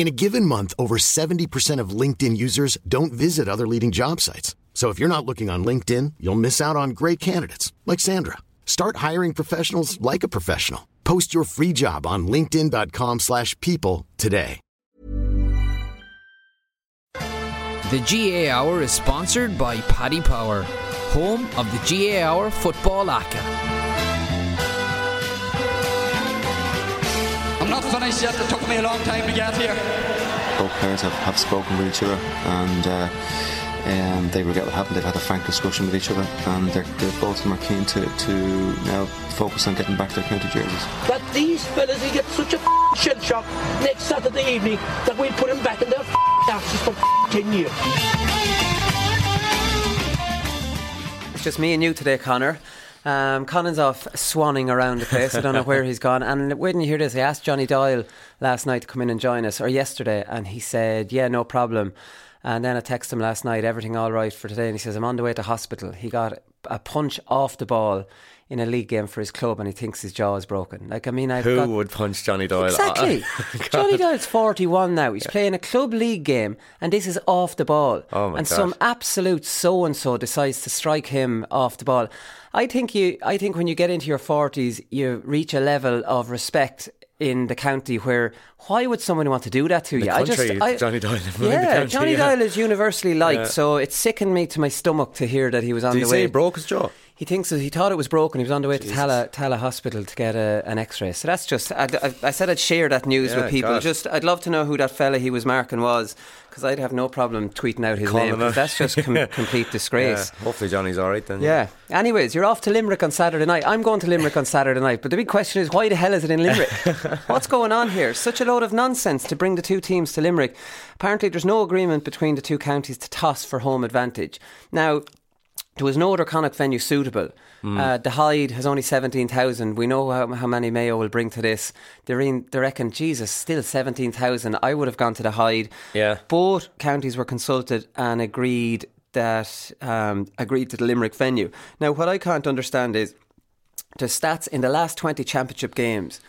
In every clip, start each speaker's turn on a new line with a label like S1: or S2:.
S1: In a given month, over 70% of LinkedIn users don't visit other leading job sites. So if you're not looking on LinkedIn, you'll miss out on great candidates like Sandra. Start hiring professionals like a professional. Post your free job on linkedin.com/people today.
S2: The GAA Hour is sponsored by Paddy Power, home of the GAA Hour Football ACA.
S3: Not finished yet. It took me a long time to get here.
S4: both players have, have spoken with each other and uh, um, they regret what happened. They've had a frank discussion with each other and they're, they're both of them are keen to, to now focus on getting back their county jerseys.
S5: that these fellas will get such a f***ing shell shock next Saturday evening that we'll put them back in their f***ing asses for f***ing 10 years.
S6: It's just me and you today, Conor. Um, off swanning around the place. I don't know where he's gone. And when you hear this, I asked Johnny Doyle last night to come in and join us, or yesterday, and he said, "Yeah, no problem." And then I texted him last night, "Everything all right for today?" And he says, "I'm on the way to hospital." He got a punch off the ball in a league game for his club, and he thinks his jaw is broken. Like, I mean, I've
S7: Who
S6: got,
S7: would punch Johnny Doyle?
S6: Exactly. Johnny Doyle's 41 now. He's playing a club league game, and this is off the ball.
S7: Oh, my
S6: and
S7: gosh.
S6: some absolute so and so decides to strike him off the ball. I think you. I think when you get into your 40s, you reach a level of respect in the county where why would someone want to do that to you?
S7: The
S6: I just,
S7: country,
S6: I,
S7: Johnny Doyle. the
S6: Yeah,
S7: county,
S6: Johnny
S7: yeah.
S6: Doyle is universally liked,
S7: Yeah.
S6: so it sickened me to my stomach to hear that he was on
S7: Did
S6: the
S7: he
S6: way.
S7: say he broke his jaw?
S6: He thinks that he thought it was broken. He was on the way to Tallaght, Tallaght Hospital to get a, an X-ray. So that's just. I, I, I said I'd share that news
S7: Yeah,
S6: with people.
S7: gosh.
S6: Just, I'd love to know who that fella he was marking was, because I'd have no problem tweeting out his
S7: Calling
S6: name.
S7: him
S6: 'cause
S7: out.
S6: that's just com- complete disgrace.
S7: Yeah, hopefully Johnny's all right then.
S6: Yeah. Anyways, you're off to Limerick on Saturday night. I'm going to Limerick on Saturday night. But the big question is, why the hell is it in Limerick? What's going on here? Such a load of nonsense to bring the two teams to Limerick. Apparently, there's no agreement between the two counties to toss for home advantage. Now, there was no other Connacht venue suitable.
S7: Hmm.
S6: Uh, the Hyde has only 17,000. We know how, how many Mayo will bring to this. They're in, they reckon, Jesus, still 17,000. I would have gone to the Hyde.
S7: Yeah.
S6: Both counties were consulted and agreed that um, agreed to the Limerick venue. Now, what I can't understand is the stats in the last 20 championship games,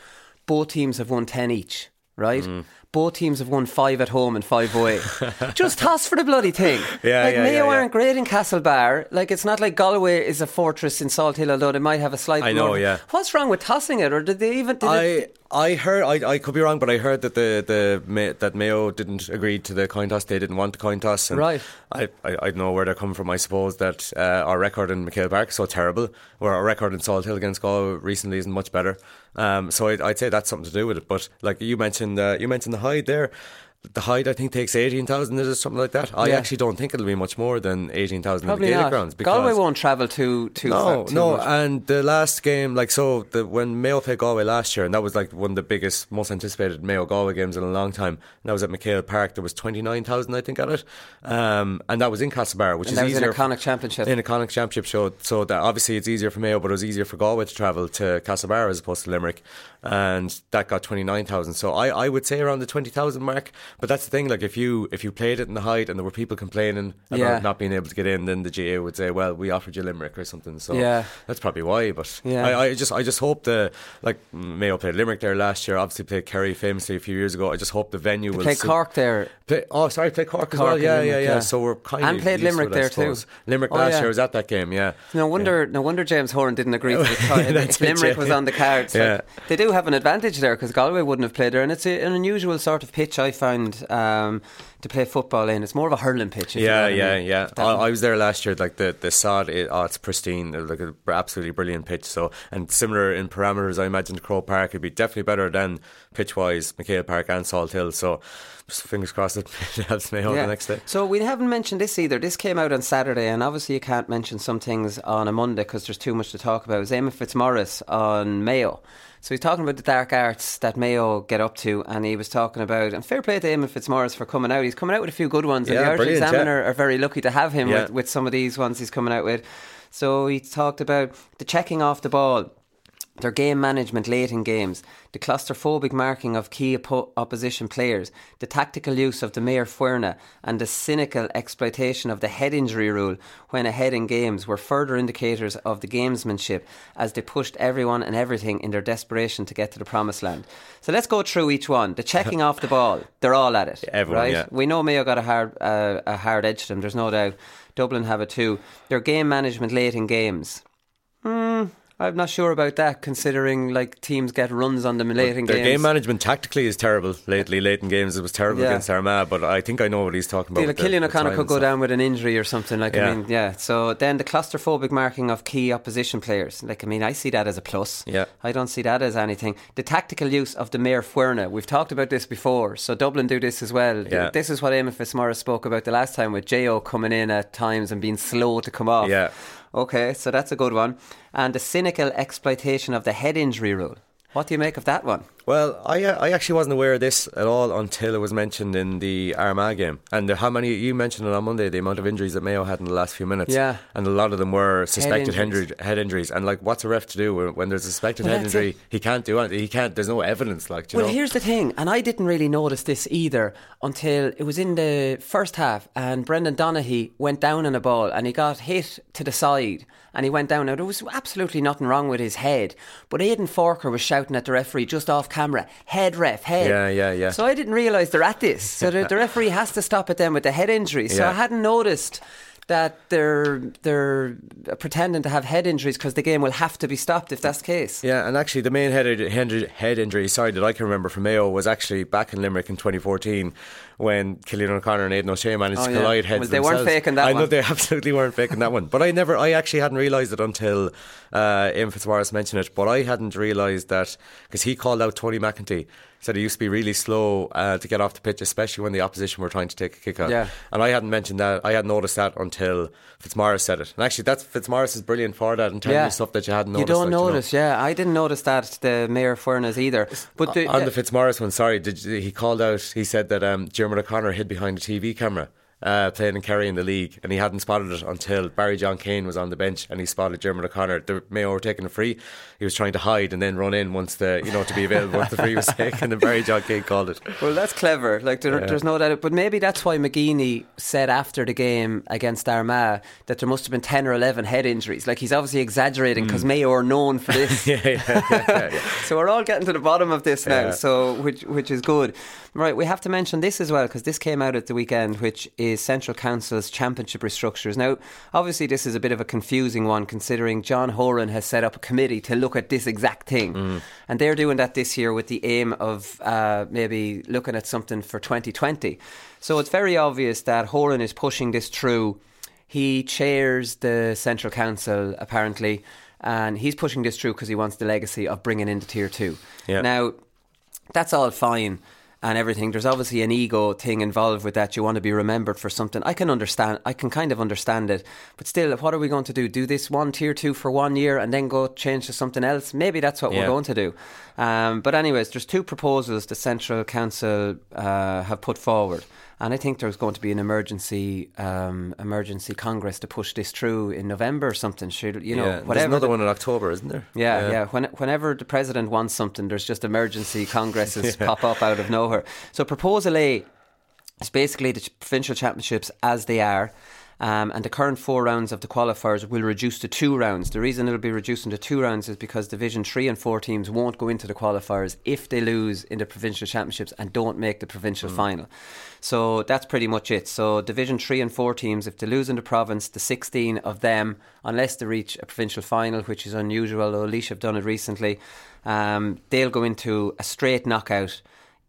S6: both teams have won 10 each, right?
S7: Mm.
S6: Both teams have won five at home and five away. Just toss for the bloody thing.
S7: Yeah,
S6: like
S7: yeah,
S6: Mayo
S7: yeah, yeah.
S6: aren't great in Castlebar. Like it's not like Galway is a fortress in Salthill, although they might have a slight.
S7: I know, yeah.
S6: What's wrong with tossing it, or did they even? Did
S7: I
S6: it,
S7: I heard I, I could be wrong, but I heard that the the that Mayo didn't agree to the coin toss. They didn't want the coin toss. And
S6: Right.
S7: I, I I don't know where they're coming from. I suppose that uh, our record in McHale Park is so terrible, where our record in Salthill against Galway recently isn't much better. Um, so I'd, I'd say that's something to do with it. But like you mentioned, uh, you mentioned the Hyde there. The Hyde I think, takes eighteen thousand. Is it something like that? I
S6: Yeah.
S7: actually don't think it'll be much more than eighteen thousand in the Gaelic
S6: not.
S7: grounds.
S6: Galway won't travel too too.
S7: no,
S6: far, too
S7: no,
S6: much.
S7: and the last game, like so, the, when Mayo played Galway last year, and that was like one of the biggest, most anticipated Mayo Galway games in a long time. And that was at McHale Park. There was twenty nine thousand, I think, at it, um, and that was in Castlebar, which
S6: And
S7: is
S6: was in a
S7: easier
S6: Connacht Championship.
S7: In a Connacht Championship show, so that obviously it's easier for Mayo, but it was easier for Galway to travel to Castlebar as opposed to Limerick, and that got twenty nine thousand. So I, I would say around the twenty thousand mark. But that's the thing, like if you if you played it in the Hyde and there were people complaining about
S6: Yeah.
S7: not being able to get in, then the GAA would say, well, we offered you Limerick or something. So
S6: Yeah.
S7: that's probably why. But
S6: Yeah.
S7: I, I just I just hope the like Mayo played Limerick there last year. Obviously played Kerry famously a few years ago. I just hope the venue will
S6: Played
S7: su-
S6: Cork there.
S7: Play, oh, sorry, played Cork, as well. Yeah,
S6: Limerick,
S7: yeah, yeah,
S6: yeah.
S7: So we're kind
S6: And
S7: of
S6: played Limerick there too.
S7: Limerick
S6: Oh,
S7: last
S6: yeah.
S7: year was at that game. Yeah.
S6: No wonder, no wonder James Horan didn't agree to the tie.
S7: That's
S6: if
S7: it,
S6: Limerick was on the cards.
S7: Yeah.
S6: Like, they do do have an advantage there because Galway wouldn't have played there, and it's a, an unusual sort of pitch I find um, to play football in. It's more of a hurling pitch. if you know
S7: Yeah,
S6: I
S7: yeah,
S6: mean.
S7: yeah. I. I was there last year. Like the the sod, it, oh, it's pristine. It's like an absolutely brilliant pitch. So and similar in parameters, I imagine Croke Park would be definitely better than pitch wise, McHale Park and Salthill. So fingers crossed it helps Mayo the next day.
S6: So we haven't mentioned this either. This came out on Saturday, and obviously you can't mention some things on a Monday because there's too much to talk about. It was Fitzmaurice on Mayo. So he's talking about the dark arts that Mayo get up to, and he was talking about, and fair play to Eamon Fitzmaurice for coming out. He's coming out with a few good ones, and
S7: Yeah,
S6: the Irish Examiner
S7: yeah.
S6: are very lucky to have him
S7: Yeah.
S6: with, with some of these ones he's coming out with. So he talked about the checking off the ball their game management late in games, the claustrophobic marking of key oppo- opposition players, the tactical use of the maor foirne, and the cynical exploitation of the head injury rule when ahead in games were further indicators of the gamesmanship as they pushed everyone and everything in their desperation to get to the promised land. So let's go through each one. The checking off the ball, they're all at it.
S7: Everyone,
S6: right?
S7: yeah.
S6: We know Mayo got a hard, uh, a hard edge to them, there's no doubt. Dublin have it too. Their game management late in games. Hmm, I'm not sure about that, considering like teams get runs on them late in
S7: Their
S6: games.
S7: game management tactically is terrible lately. Late in games, it was terrible
S6: Yeah.
S7: against Armagh. But I think I know what he's talking about. With the- Cillian
S6: O'Connor could go down with an injury or something. Like I
S7: Yeah.
S6: mean, yeah. So then the claustrophobic marking of key opposition players. Like I mean, I see that as a plus.
S7: Yeah.
S6: I don't see that as anything. The tactical use of the maor foirne. We've talked about this before. So Dublin do this as well.
S7: Yeah.
S6: This is what Eamon Fitzmaurice spoke about the last time with Jo coming in at times and being slow to come off.
S7: Yeah.
S6: Okay, so that's a good one. And the cynical exploitation of the head injury rule. What do you make of that one?
S7: Well, I uh, I actually wasn't aware of this at all until it was mentioned in the Armagh game. And the, how many you mentioned it on Monday? The amount of injuries that Mayo had in the last few minutes.
S6: Yeah.
S7: and a lot of them were suspected head
S6: injuries.
S7: Head injuries. And like, what's a ref to do when, when there's a suspected
S6: Well,
S7: head injury?
S6: it.
S7: He can't do anything. He can't. There's no evidence. Like,
S6: Well,
S7: know.
S6: here's the thing, and I didn't really notice this either until it was in the first half, and Brendan Donaghy went down on a ball and he got hit to the side, and he went down. Now there was absolutely nothing wrong with his head, but Aidan Forker was shouting at the referee just off camera, "Head ref, head."
S7: Yeah, yeah, yeah.
S6: So I didn't realise they're at this. So the, the referee has to stop at them with the head injury. So
S7: Yeah.
S6: I hadn't noticed. That they're they're pretending to have head injuries because the game will have to be stopped if that's the case.
S7: Yeah, and actually, the main head, head, head injury, sorry, that I can remember from Mayo was actually back in Limerick in 2014 when Cillian O'Connor and Aidan O'Shea managed
S6: Oh,
S7: to
S6: yeah.
S7: collide heads
S6: Well, they weren't faking that one.
S7: I know they absolutely weren't faking that one. But I never, I actually hadn't realised it until uh, Ian Fitzmaurice mentioned it. But I hadn't realised that because he called out Tony McEntee. Said he used to be really slow uh, to get off the pitch, especially when the opposition were trying to take a kick out.
S6: Yeah.
S7: And I hadn't mentioned that. I hadn't noticed that until Fitzmaurice said it. And actually, that's Fitzmaurice is brilliant for that and telling you stuff that you hadn't noticed.
S6: You don't
S7: like, you know.
S6: notice, yeah. I didn't notice that the maor foirne either. But the,
S7: on the Fitzmaurice one, sorry, did you, he called out? He said that um, Diarmuid O'Connor hid behind a TV camera. Uh, playing and carrying the league, and he hadn't spotted it until Barry John Keane was on the bench, and he spotted Diarmuid O'Connor. The Mayo were taking a free. He was trying to hide and then run in once the you know to be available once the free was taken, and Barry John Keane called it.
S6: well, that's clever. Like there,
S7: Yeah.
S6: there's no doubt. But maybe that's why McGeeney said after the game against Armagh that there must have been ten or eleven head injuries. Like he's obviously exaggerating because Mayo are known for this.
S7: Mm. yeah, yeah,
S6: so we're all getting to the bottom of this now. So which which is good. Right, we have to mention this as well because this came out at the weekend, which is Central Council's championship restructures. Now, obviously, this is a bit of a confusing one considering John Horan has set up a committee to look at this exact thing,
S7: Mm.
S6: and they're doing that this year with the aim of uh, maybe looking at something for 2020. So it's very obvious that Horan is pushing this through. He chairs the Central Council apparently, and he's pushing this through because he wants the legacy of bringing in the tier two. Now, that's all fine and everything. There's obviously an ego thing involved with that. You want to be remembered for something. I can understand. I can kind of understand it, but still, what are we going to do? Do this one tier two for one year and then go change to something else? Maybe that's what we're going to do. Um, but anyways, there's two proposals the Central Council uh, have put forward. And I think there's going to be an emergency um, emergency congress to push this through in November or something. Should you know
S7: yeah. There's
S6: whatever
S7: another
S6: the-
S7: one in October, isn't there?
S6: yeah, yeah. When, whenever the president wants something, there's just emergency congresses pop up out of nowhere. So proposal A is basically the provincial championships as they are. Um, and the current four rounds of the qualifiers will reduce to two rounds. The reason it'll be reduced to two rounds is because Division 3 and 4 teams won't go into the qualifiers if they lose in the provincial championships and don't make the provincial final. So that's pretty much it. So Division 3 and 4 teams, if they lose in the province, the 16 of them, unless they reach a provincial final, which is unusual, though Laois have done it recently, um, they'll go into a straight knockout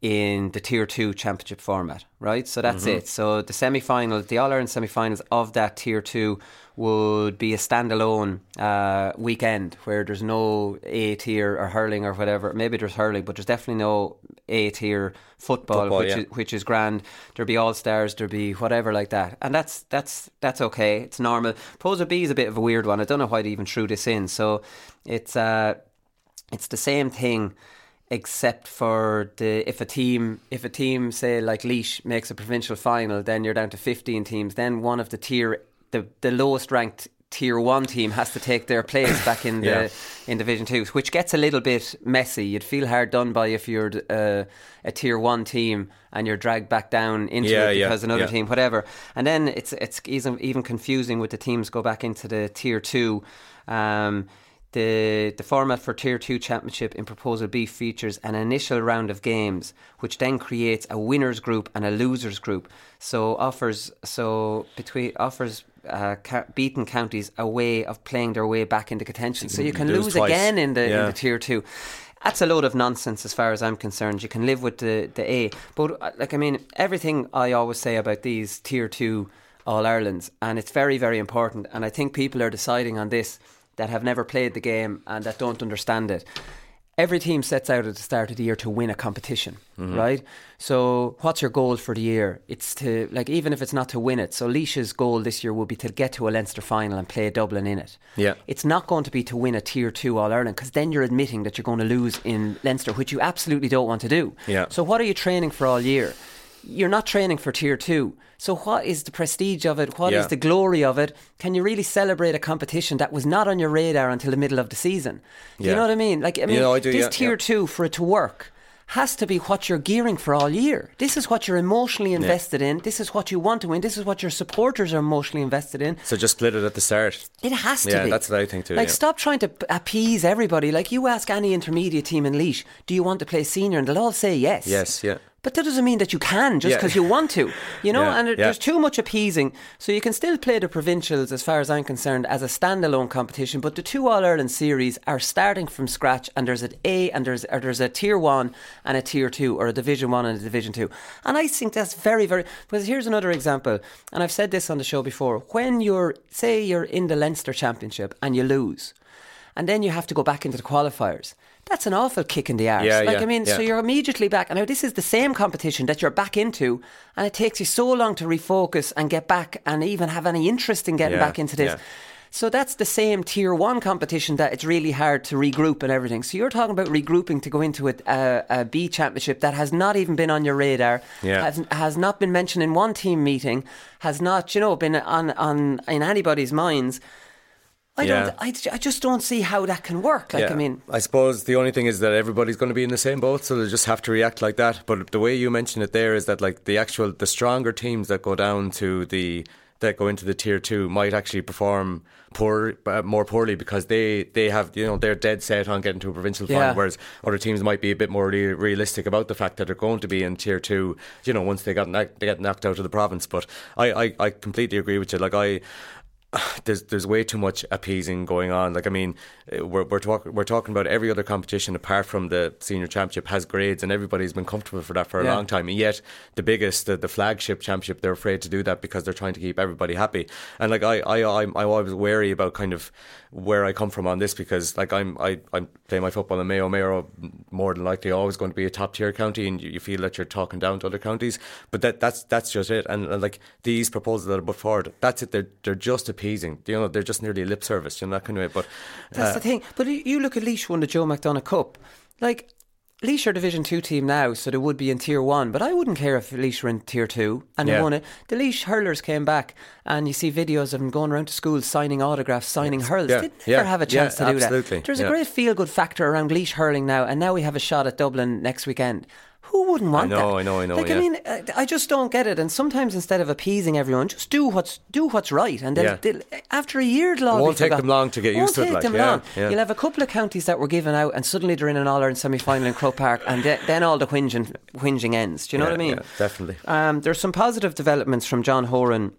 S6: in the tier two championship format, right? So that's it. So the semi finals, the All Ireland semi finals of that tier two would be a standalone uh, weekend where there's no A tier or hurling or whatever. Maybe there's hurling, but there's definitely no A tier football,
S7: Football,
S6: which
S7: yeah.
S6: is which is grand. There'll be all stars, there'll be whatever like that, and that's that's that's okay. It's normal. Poser B is a bit of a weird one. I don't know why they even threw this in. So it's uh, it's the same thing except for the if a team if a team say like Laois makes a provincial final then you're down to 15 teams then one of the tier the, the lowest ranked tier 1 team has to take their place back in the
S7: Yeah.
S6: in division 2 which gets a little bit messy you'd feel hard done by if you're uh, a tier 1 team and you're dragged back down into
S7: Yeah,
S6: it
S7: yeah,
S6: because another
S7: yeah.
S6: team whatever and then it's it's even even confusing with the teams go back into the tier 2 um the, the format for Tier 2 Championship in Proposal B features an initial round of games, which then creates a winners group and a losers group. So offers so between offers uh, ca- beaten counties a way of playing their way back into contention. So you can
S7: lose
S6: again in the in the Tier 2. That's a load of nonsense as far as I'm concerned. You can live with the, the A. But, uh, like, I mean, everything I always say about these Tier 2 All Irelands, and it's very, very important. And I think people are deciding on this that have never played the game and that don't understand it. Every team sets out at the start of the year to win a competition, mm-hmm. right? So, what's your goal for the year? It's to, like, even if it's not to win it. So, Laois's goal this year will be to get to a Leinster final and play Dublin in it.
S7: Yeah.
S6: It's not going to be to win a tier two All Ireland because then you're admitting that you're going to lose in Leinster, which you absolutely don't want to do.
S7: Yeah.
S6: So what are you training for all year? You're not training for tier two. So what is the prestige of it? What is
S7: Yeah.
S6: the glory of it? Can you really celebrate a competition that was not on your radar until the middle of the season? Do You know what I mean? Like I mean,
S7: know, I do,
S6: this
S7: yeah,
S6: tier
S7: yeah.
S6: two for it to work has to be what you're gearing for all year. This is what you're emotionally invested in. This is what you want to win. This is what your supporters are emotionally invested in.
S7: So just split it at the start.
S6: It has to
S7: Yeah,
S6: be.
S7: that's what I think too,
S6: Like,
S7: yeah.
S6: stop trying to appease everybody. Like, you ask any intermediate team in Laois, do you want to play senior? And they'll all say yes.
S7: Yes, yeah.
S6: But that doesn't mean that you can just
S7: Yeah.
S6: because you want to, you know.
S7: Yeah,
S6: and it-
S7: yeah.
S6: there's too much appeasing, so you can still play the provincials, as far as I'm concerned, as a standalone competition. But the two All Ireland series are starting from scratch, and there's an A and there's or there's a Tier One and a Tier Two, or a Division One and a Division Two. And I think that's very, very. Because here's another example, and I've said this on the show before. When you're, say, you're in the Leinster Championship and you lose, and then you have to go back into the qualifiers. That's an awful kick in the arse.
S7: Yeah,
S6: like
S7: yeah,
S6: I mean, so you're immediately back. And now this is the same competition that you're back into, and it takes you so long to refocus and get back, and even have any interest in getting
S7: Yeah,
S6: back into this.
S7: yeah.
S6: So that's the same tier one competition that it's really hard to regroup and everything. So you're talking about regrouping to go into a, a, a B championship that has not even been on your radar,
S7: Yeah.
S6: has, has not been mentioned in one team meeting, has not, you know, been on, on in anybody's minds. I
S7: Yeah.
S6: don't. I, I just don't see how that can work. Like I mean,
S7: I suppose the only thing is that everybody's going to be in the same boat, so they just have to react like that. But the way you mention it there is that like the actual the stronger teams that go down to the that go into the tier two might actually perform poor uh, more poorly because they they have you know they're dead set on getting to a provincial
S6: Yeah.
S7: final, whereas other teams might be a bit more re- realistic about the fact that they're going to be in tier two. You know, once they got knocked, they get knocked out of the province. But I, I I completely agree with you. Like I there's there's way too much appeasing going on. Like I mean, uh, we're we're talking we're talking about every other competition apart from the senior championship has grades, and everybody's been comfortable for that for a
S6: Yeah.
S7: long time. And yet, the biggest, the, the flagship championship, they're afraid to do that because they're trying to keep everybody happy. And like I I I'm, I'm always wary about kind of where I come from on this because like I'm I I'm playing my football in Mayo. Mayo more than likely always going to be a top tier county, and you, you feel that you're talking down to other counties. But that that's that's just it. And, and like these proposals that are put forward, that's it. They're they're just appeasing. You know, they're just nearly lip service. You know that kind of way. But
S6: That's
S7: uh,
S6: the thing. But you you look at Laois won the Joe McDonagh Cup. Like, Laois are Division 2 team now, so they would be in Tier 1. But I wouldn't care if Laois were in Tier 2 and they won it. The Laois hurlers came back, and you see videos of them going around to schools signing autographs, signing hurls.
S7: Yeah,
S6: They never
S7: yeah,
S6: have a chance
S7: yeah,
S6: to do
S7: absolutely,
S6: that. There's a great feel good factor around Laois hurling now, and now we have a shot at Dublin next weekend. Who wouldn't want
S7: know,
S6: that?
S7: I know, I know,
S6: Like
S7: yeah.
S6: I mean, uh, I just don't get it. And sometimes instead of appeasing everyone, just do what's do what's right. And then
S7: Yeah.
S6: they'll- after a year, it'll all
S7: It won't take
S6: forgotten.
S7: them long to get used to it,
S6: take
S7: like,
S6: them
S7: yeah,
S6: long.
S7: yeah.
S6: You'll have a couple of counties that were given out, and suddenly they're in an All Ireland semi final in Croke Park, and de- then all the whinging whinging ends. Do you know what I mean?
S7: definitely.
S6: Um, there's some positive developments from John Horan.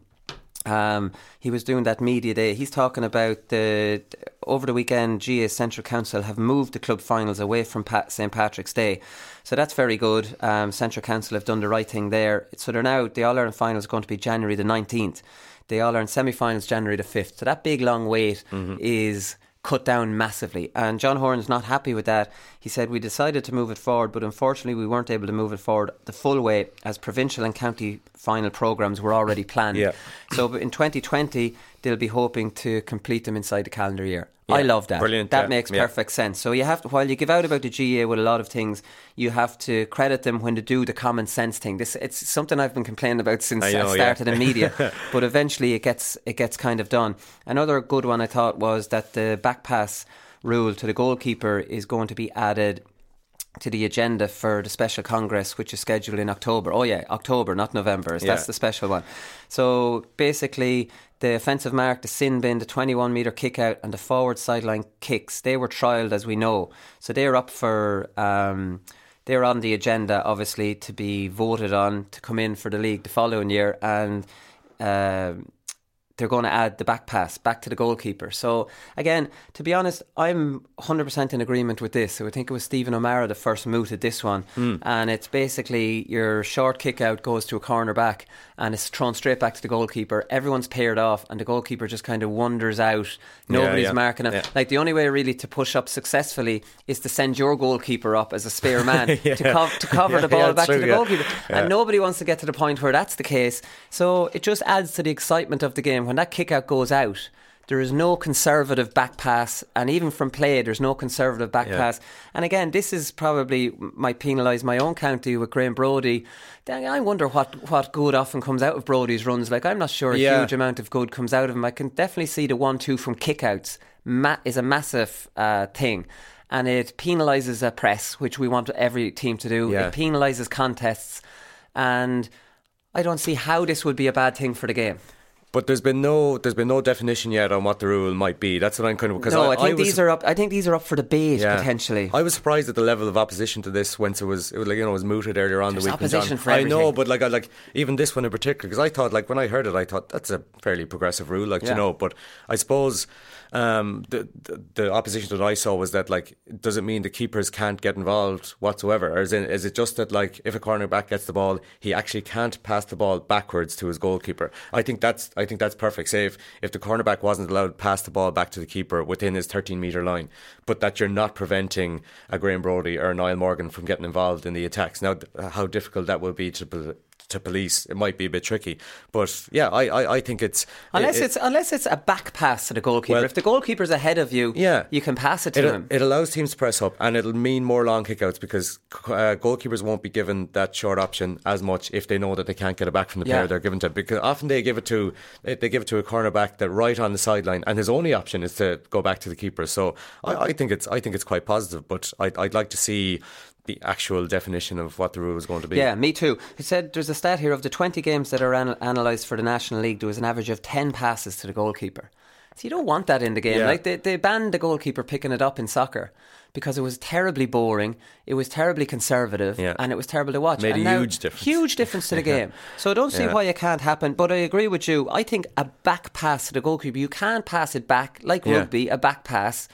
S6: Um, he was doing that media day. He's talking about the over the weekend. GAA Central Council have moved the club finals away from Pat, St Patrick's Day, so that's very good. Um, Central Council have done the right thing there. So they're now the All Ireland final is going to be January the nineteenth. The All Ireland semi finals January the fifth. So that big long wait is cut down massively. And John Horan's not happy with that. He said, We decided to move it forward, but unfortunately, we weren't able to move it forward the full way as provincial and county final programmes were already planned.
S7: Yeah.
S6: So in 2020, they'll be hoping to complete them inside the calendar year. I love that.
S7: Brilliant,
S6: That
S7: yeah,
S6: makes
S7: yeah.
S6: perfect sense. So you have to, while you give out about the GAA with a lot of things, you have to credit them when they do the common sense thing. This it's something I've been complaining about since
S7: I
S6: I,
S7: know, yeah.
S6: started in media, but eventually it gets it gets kind of done. Another good one I thought was that the back pass rule to the goalkeeper is going to be added to the agenda for the special congress, which is scheduled in October. Oh yeah, October, not November. So That's
S7: Yeah.
S6: the special one. So basically, the offensive mark, the sin bin, the 21 metre kick out, and the forward sideline kicks, they were trialled as we know. So they're up for. Um, they're on the agenda, obviously, to be voted on to come in for the league the following year, and um they're going to add the back pass back to the goalkeeper. So again, to be honest, I'm 100% in agreement with this. So I think it was Stephen O'Mara that first mooted this one,
S7: Hmm.
S6: and it's basically your short kick out goes to a corner back and it's thrown straight back to the goalkeeper. Everyone's paired off, and the goalkeeper just kind of wanders out. Nobody's
S7: yeah.
S6: marking him.
S7: Yeah.
S6: Like the only way really to push up successfully is to send your goalkeeper up as a spare man
S7: Yeah.
S6: to, co- to cover
S7: Yeah,
S6: the ball
S7: yeah,
S6: back to the
S7: yeah.
S6: goalkeeper.
S7: Yeah.
S6: And nobody wants to get to the point where that's the case. So it just adds to the excitement of the game. When that kick out goes out, there is no conservative back pass, and even from play, there's no conservative back
S7: Yeah.
S6: pass. And again, this is probably might penalise my own county with Graham Brody. Dang, I wonder what, what good often comes out of Brody's runs. Like I'm not sure a
S7: Yeah.
S6: huge amount of good comes out of him. I can definitely see the one-two from kickouts ma- is a massive uh, thing. And it penalises a press, which we want every team to do.
S7: Yeah.
S6: It penalises contests, and I don't see how this would be a bad thing for the game.
S7: But there's been no there's been no definition yet on what the rule might be. That's what I'm kind of because
S6: No, I,
S7: I,
S6: think
S7: was,
S6: these are up. I think these are up for debate
S7: Yeah.
S6: potentially.
S7: I was surprised at the level of opposition to this once it was, it was like you know it was mooted earlier on
S6: There's
S7: the week.
S6: opposition for
S7: I know, but like I like even this one in particular because I thought like when I heard it, I thought that's a fairly progressive rule, like
S6: Yeah.
S7: you know. But I suppose um, the, the the opposition that I saw was that like does it mean the keepers can't get involved whatsoever, or is it, is it just that like if a cornerback gets the ball, he actually can't pass the ball backwards to his goalkeeper? I think that's I think that's perfect. Say if, if the cornerback wasn't allowed to pass the ball back to the keeper within his 13 metre line, but that you're not preventing a Graham Brody or a Niall Morgan from getting involved in the attacks. Now, how difficult that will be to to police, it might be a bit tricky. But yeah, I, I, I think it's
S6: unless
S7: it-
S6: it's unless it's a back pass to the goalkeeper.
S7: Well-
S6: if the goalkeeper's ahead of you,
S7: Yeah.
S6: you can pass it to
S7: it,
S6: him.
S7: it allows teams to press up and it'll mean more long kickouts because uh, goalkeepers won't be given that short option as much if they know that they can't get it back from the
S6: Yeah.
S7: player they're given to because often they give it to they they give it to a cornerback that right on the sideline and his only option is to go back to the keeper so I, I think it's I think it's quite positive but I'd, I'd like to see the actual definition of what the rule was going to be
S6: Yeah, me too. It said there's a stat here of the 20 games that are an- analysed for the National League, there was an average of 10 passes to the goalkeeper. So you don't want that in the game.
S7: Yeah.
S6: Like they, they banned the goalkeeper picking it up in soccer because it was terribly boring, it was terribly conservative,
S7: Yeah.
S6: and it was terrible to watch.
S7: Made a
S6: And now-
S7: huge difference.
S6: Huge difference to the game. So I don't see
S7: Yeah.
S6: why it can't happen. But I agree with you. I think a back pass to the goalkeeper, you can't pass it back like rugby. A back pass.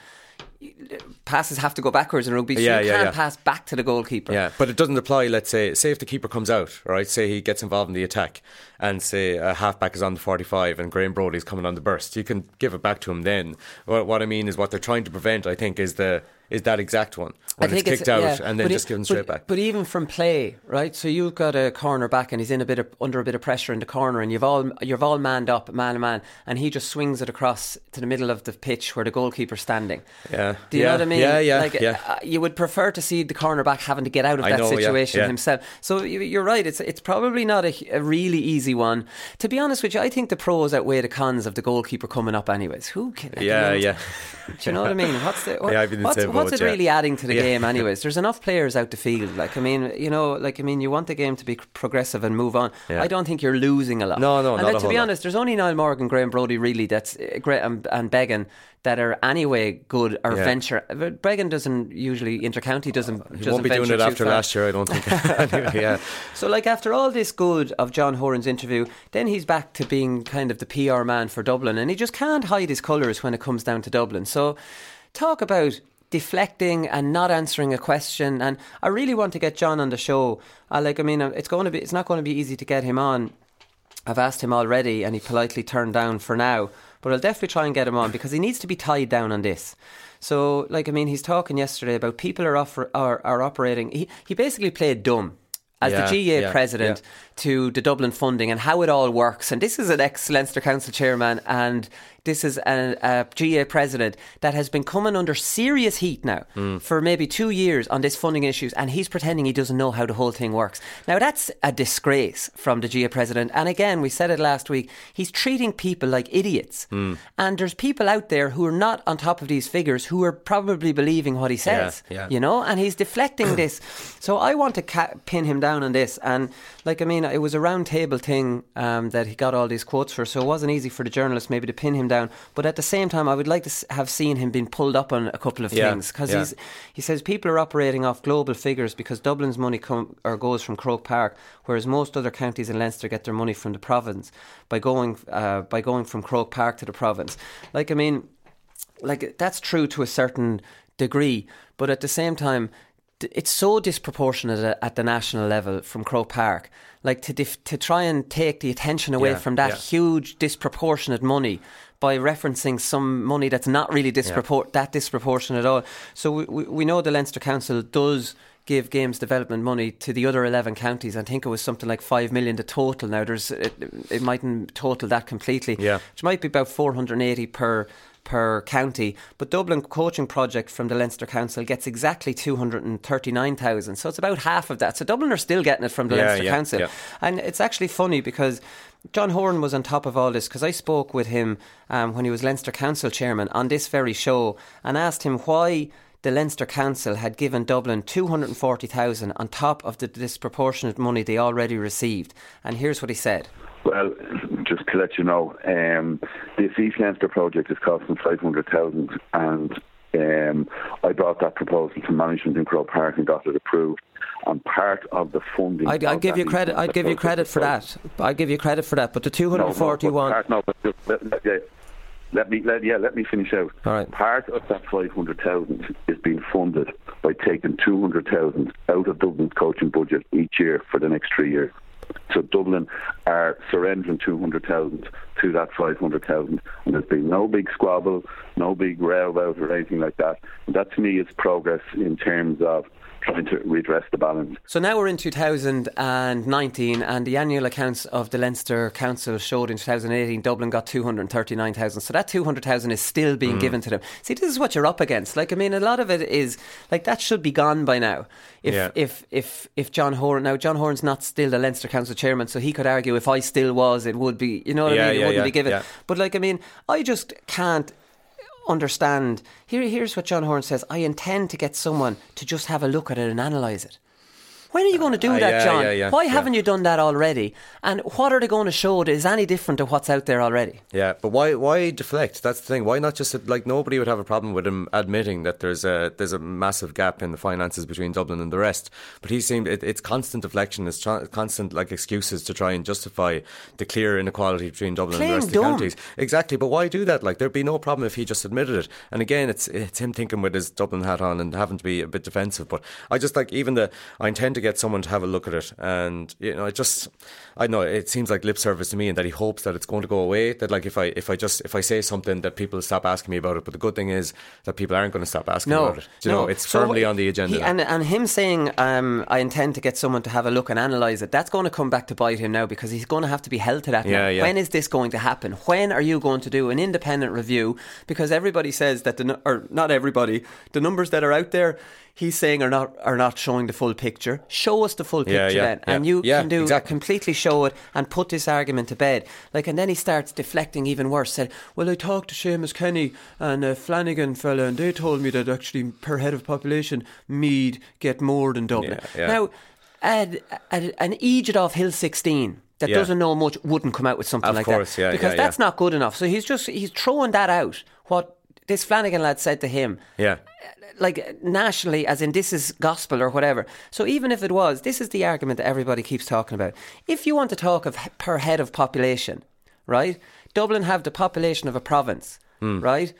S6: Passes have to go backwards in rugby, so
S7: Yeah,
S6: you
S7: yeah,
S6: can't
S7: yeah.
S6: pass back to the goalkeeper.
S7: Yeah, but it doesn't apply. Let's say, say if the keeper comes out, right? Say he gets involved in the attack, and say a halfback is on the forty-five, and Graham Brody's coming on the burst. You can give it back to him then. What, what I mean is, what they're trying to prevent, I think, is the is that exact one when it's kicked out
S6: yeah,
S7: and then
S6: but
S7: just given
S6: but-
S7: straight back.
S6: But even from play, right? So you've got a corner back and he's in a bit of under a bit of pressure in the corner, and you've all you've all manned up, man to man, and he just swings it across to the middle of the pitch where the goalkeeper's standing.
S7: Yeah.
S6: Do you
S7: Yeah.
S6: know what I mean?
S7: Yeah, yeah,
S6: Like,
S7: yeah.
S6: uh, you would prefer to see the cornerback having to get out of
S7: I
S6: that
S7: know,
S6: situation
S7: yeah.
S6: himself. So you- you're right. It's it's probably not a, a really easy one. To be honest with you, I think the pros outweigh the cons of the goalkeeper coming up. Anyways, who can?
S7: Yeah, yeah.
S6: Do you know what I mean? What's the what,
S7: Yeah, I've been the
S6: what's,
S7: boat,
S6: what's it
S7: yeah.
S6: really adding to the
S7: Yeah.
S6: game, anyways? There's enough players out the field. Like, I mean, you know, like, I mean, you want the game to be progressive and move on.
S7: Yeah.
S6: I don't think you're losing a lot.
S7: No, no,
S6: and
S7: not
S6: like, to be
S7: lot.
S6: honest, there's only Niall Morgan, Graham Brody, really, that's uh, Gra- and, and Beggan that are anyway good or
S7: Yeah.
S6: venture. But Beggan doesn't usually intercounty doesn't.
S7: Uh, he
S6: doesn't
S7: won't be doing it after
S6: far.
S7: last year, I don't think. Anyway, yeah.
S6: So, like, after all this good of John Horan's interview, then he's back to being kind of the PR man for Dublin, and he just can't hide his colours when it comes down to Dublin. So, talk about deflecting and not answering a question. And I really want to get John on the show. I like, I mean, uh, it's going to be, it's not going to be easy to get him on. I've asked him already, and he politely turned down for now. But I'll definitely try and get him on because he needs to be tied down on this. So, like, I mean, he's talking yesterday about people are offer, are, are operating. He he basically played dumb as
S7: Yeah,
S6: the GAA
S7: yeah,
S6: president
S7: yeah.
S6: to the Dublin funding and how it all works. And this is an ex Leinster Council chairman, and this is a, a GAA president that has been coming under serious heat now
S7: Hmm.
S6: for maybe two years on this funding issues, and he's pretending he doesn't know how the whole thing works. Now that's a disgrace from the GAA president. And again, we said it last week. He's treating people like idiots,
S7: Hmm.
S6: and there's people out there who are not on top of these figures who are probably believing what he says.
S7: yeah.
S6: You know, and he's deflecting this. So I want to ca- pin him down on this. And like, I mean, it was a roundtable thing um, that he got all these quotes for, so it wasn't easy for the journalists maybe to pin him down. But at the same time, I would like to have seen him being pulled up on a couple of
S7: Yeah,
S6: things because
S7: yeah.
S6: he says people are operating off global figures because Dublin's money come or goes from Croke Park, whereas most other counties in Leinster get their money from the province by going uh, by going from Croke Park to the province. Like, I mean like that's true to a certain degree, but at the same time, it's so disproportionate at, at the national level from Croke Park. Like to dif- to try and take the attention away
S7: Yeah,
S6: from that
S7: yeah.
S6: huge disproportionate money by referencing some money that's not really dispropor- that disproportionate at all. So we, we, we know the Leinster Council does give games development money to the other 11 counties. I think it was something like 5 million the total. Now there's it, it mightn't total that completely.
S7: Yeah.
S6: Which might be about 480 per per county. But Dublin coaching project from the Leinster Council gets exactly 239,000. So it's about half of that. So Dublin are still getting it from the
S7: Yeah,
S6: Leinster
S7: yeah,
S6: Council.
S7: yeah.
S6: And it's actually funny because John Horan was on top of all this because I spoke with him um, when he was Leinster Council chairman on this very show and asked him why the Leinster Council had given Dublin 240,000 on top of the disproportionate money they already received. And here's what he said.
S8: Well, just to let you know, um, this East Leinster project is costing 500,000 and um, I brought that proposal to management in Croke Park and got it approved. And part of the funding.
S6: I'd, I'd give you credit. I'd give you credit for that. I'd give you credit for that. But the
S8: No, no, but
S6: 241.
S8: part- no, but let, let me let, yeah, let me finish out.
S6: All right.
S8: Part of that five hundred thousand is being funded by taking two hundred thousand out of Dublin's coaching budget each year for the next three years. So Dublin are surrendering two hundred thousand to that five hundred thousand, and there's been no big squabble, no big row about it or anything like that. And that to me is progress in terms of trying to redress the balance.
S6: So now we're in 2019, and the annual accounts of the Leinster Council showed in 2018 Dublin got 239,000. So that 200,000 is still being
S7: Mm.
S6: given to them. See, this is what you're up against. Like, I mean, a lot of it is like that should be gone by now. If
S7: Yeah.
S6: if if if John Horan now John Horan's not still the Leinster Council chairman, so he could argue if I still was, it would be. You know what I mean? It
S7: yeah,
S6: wouldn't
S7: yeah,
S6: be given.
S7: yeah.
S6: But like, I mean, I just can't understand. Here, here's what John Horan says: I intend to get someone to just have a look at it and analyse it. When are you going to do
S7: Uh,
S6: that,
S7: yeah,
S6: John?
S7: yeah, yeah,
S6: Why haven't you done that already? And what are they going to show that is any different to what's out there already?
S7: Yeah, but why why deflect? That's the thing. Why not just like nobody would have a problem with him admitting that there's a there's a massive gap in the finances between Dublin and the rest. But he seemed it, it's constant deflection, it's tr- constant like excuses to try and justify the clear inequality between Dublin and the rest of the counties. Exactly, but why do that? Like there'd be no problem if he just admitted it. And again, it's it's him thinking with his Dublin hat on and having to be a bit defensive. But I just like even the I intend to get someone to have a look at it, and you know, it just I know it seems like lip service to me, and that he hopes that it's going to go away. That like if I if I just if I say something that people stop asking me about it. But the good thing is that people aren't going to stop asking
S6: No,
S7: about it. Do you
S6: no.
S7: know, it's
S6: So
S7: firmly on the agenda.
S6: he- and and him saying, um, "I intend to get someone to have a look and analyse it." That's going to come back to bite him now because he's going to have to be held to that.
S7: Yeah, yeah.
S6: When is this going to happen? When are you going to do an independent review? Because everybody says that the or not everybody, the numbers that are out there. He's saying are not are not showing the full picture. Show us the full picture
S7: yeah,
S6: then, and you
S7: Yeah,
S6: can do
S7: exactly.
S6: completely show it and put this argument to bed. Like, and then he starts deflecting even worse. Said, "Well, I talked to Seamus Kenny and uh, Flanagan fella, and they told me that actually per head of population, Meath get more than Dublin."
S7: Yeah, yeah.
S6: Now, ad, an Egypt off Hill sixteen. That
S7: Yeah.
S6: doesn't know much wouldn't come out with something
S7: Of
S6: like
S7: course,
S6: that
S7: yeah,
S6: because
S7: yeah,
S6: that's
S7: yeah.
S6: not good enough. So he's just he's throwing that out. What this Flanagan lad said to him,
S7: Yeah.
S6: like nationally, as in this is gospel or whatever. So even if it was, this is the argument that everybody keeps talking about. If you want to talk of per head of population, right? Dublin have the population of a province, hmm. right?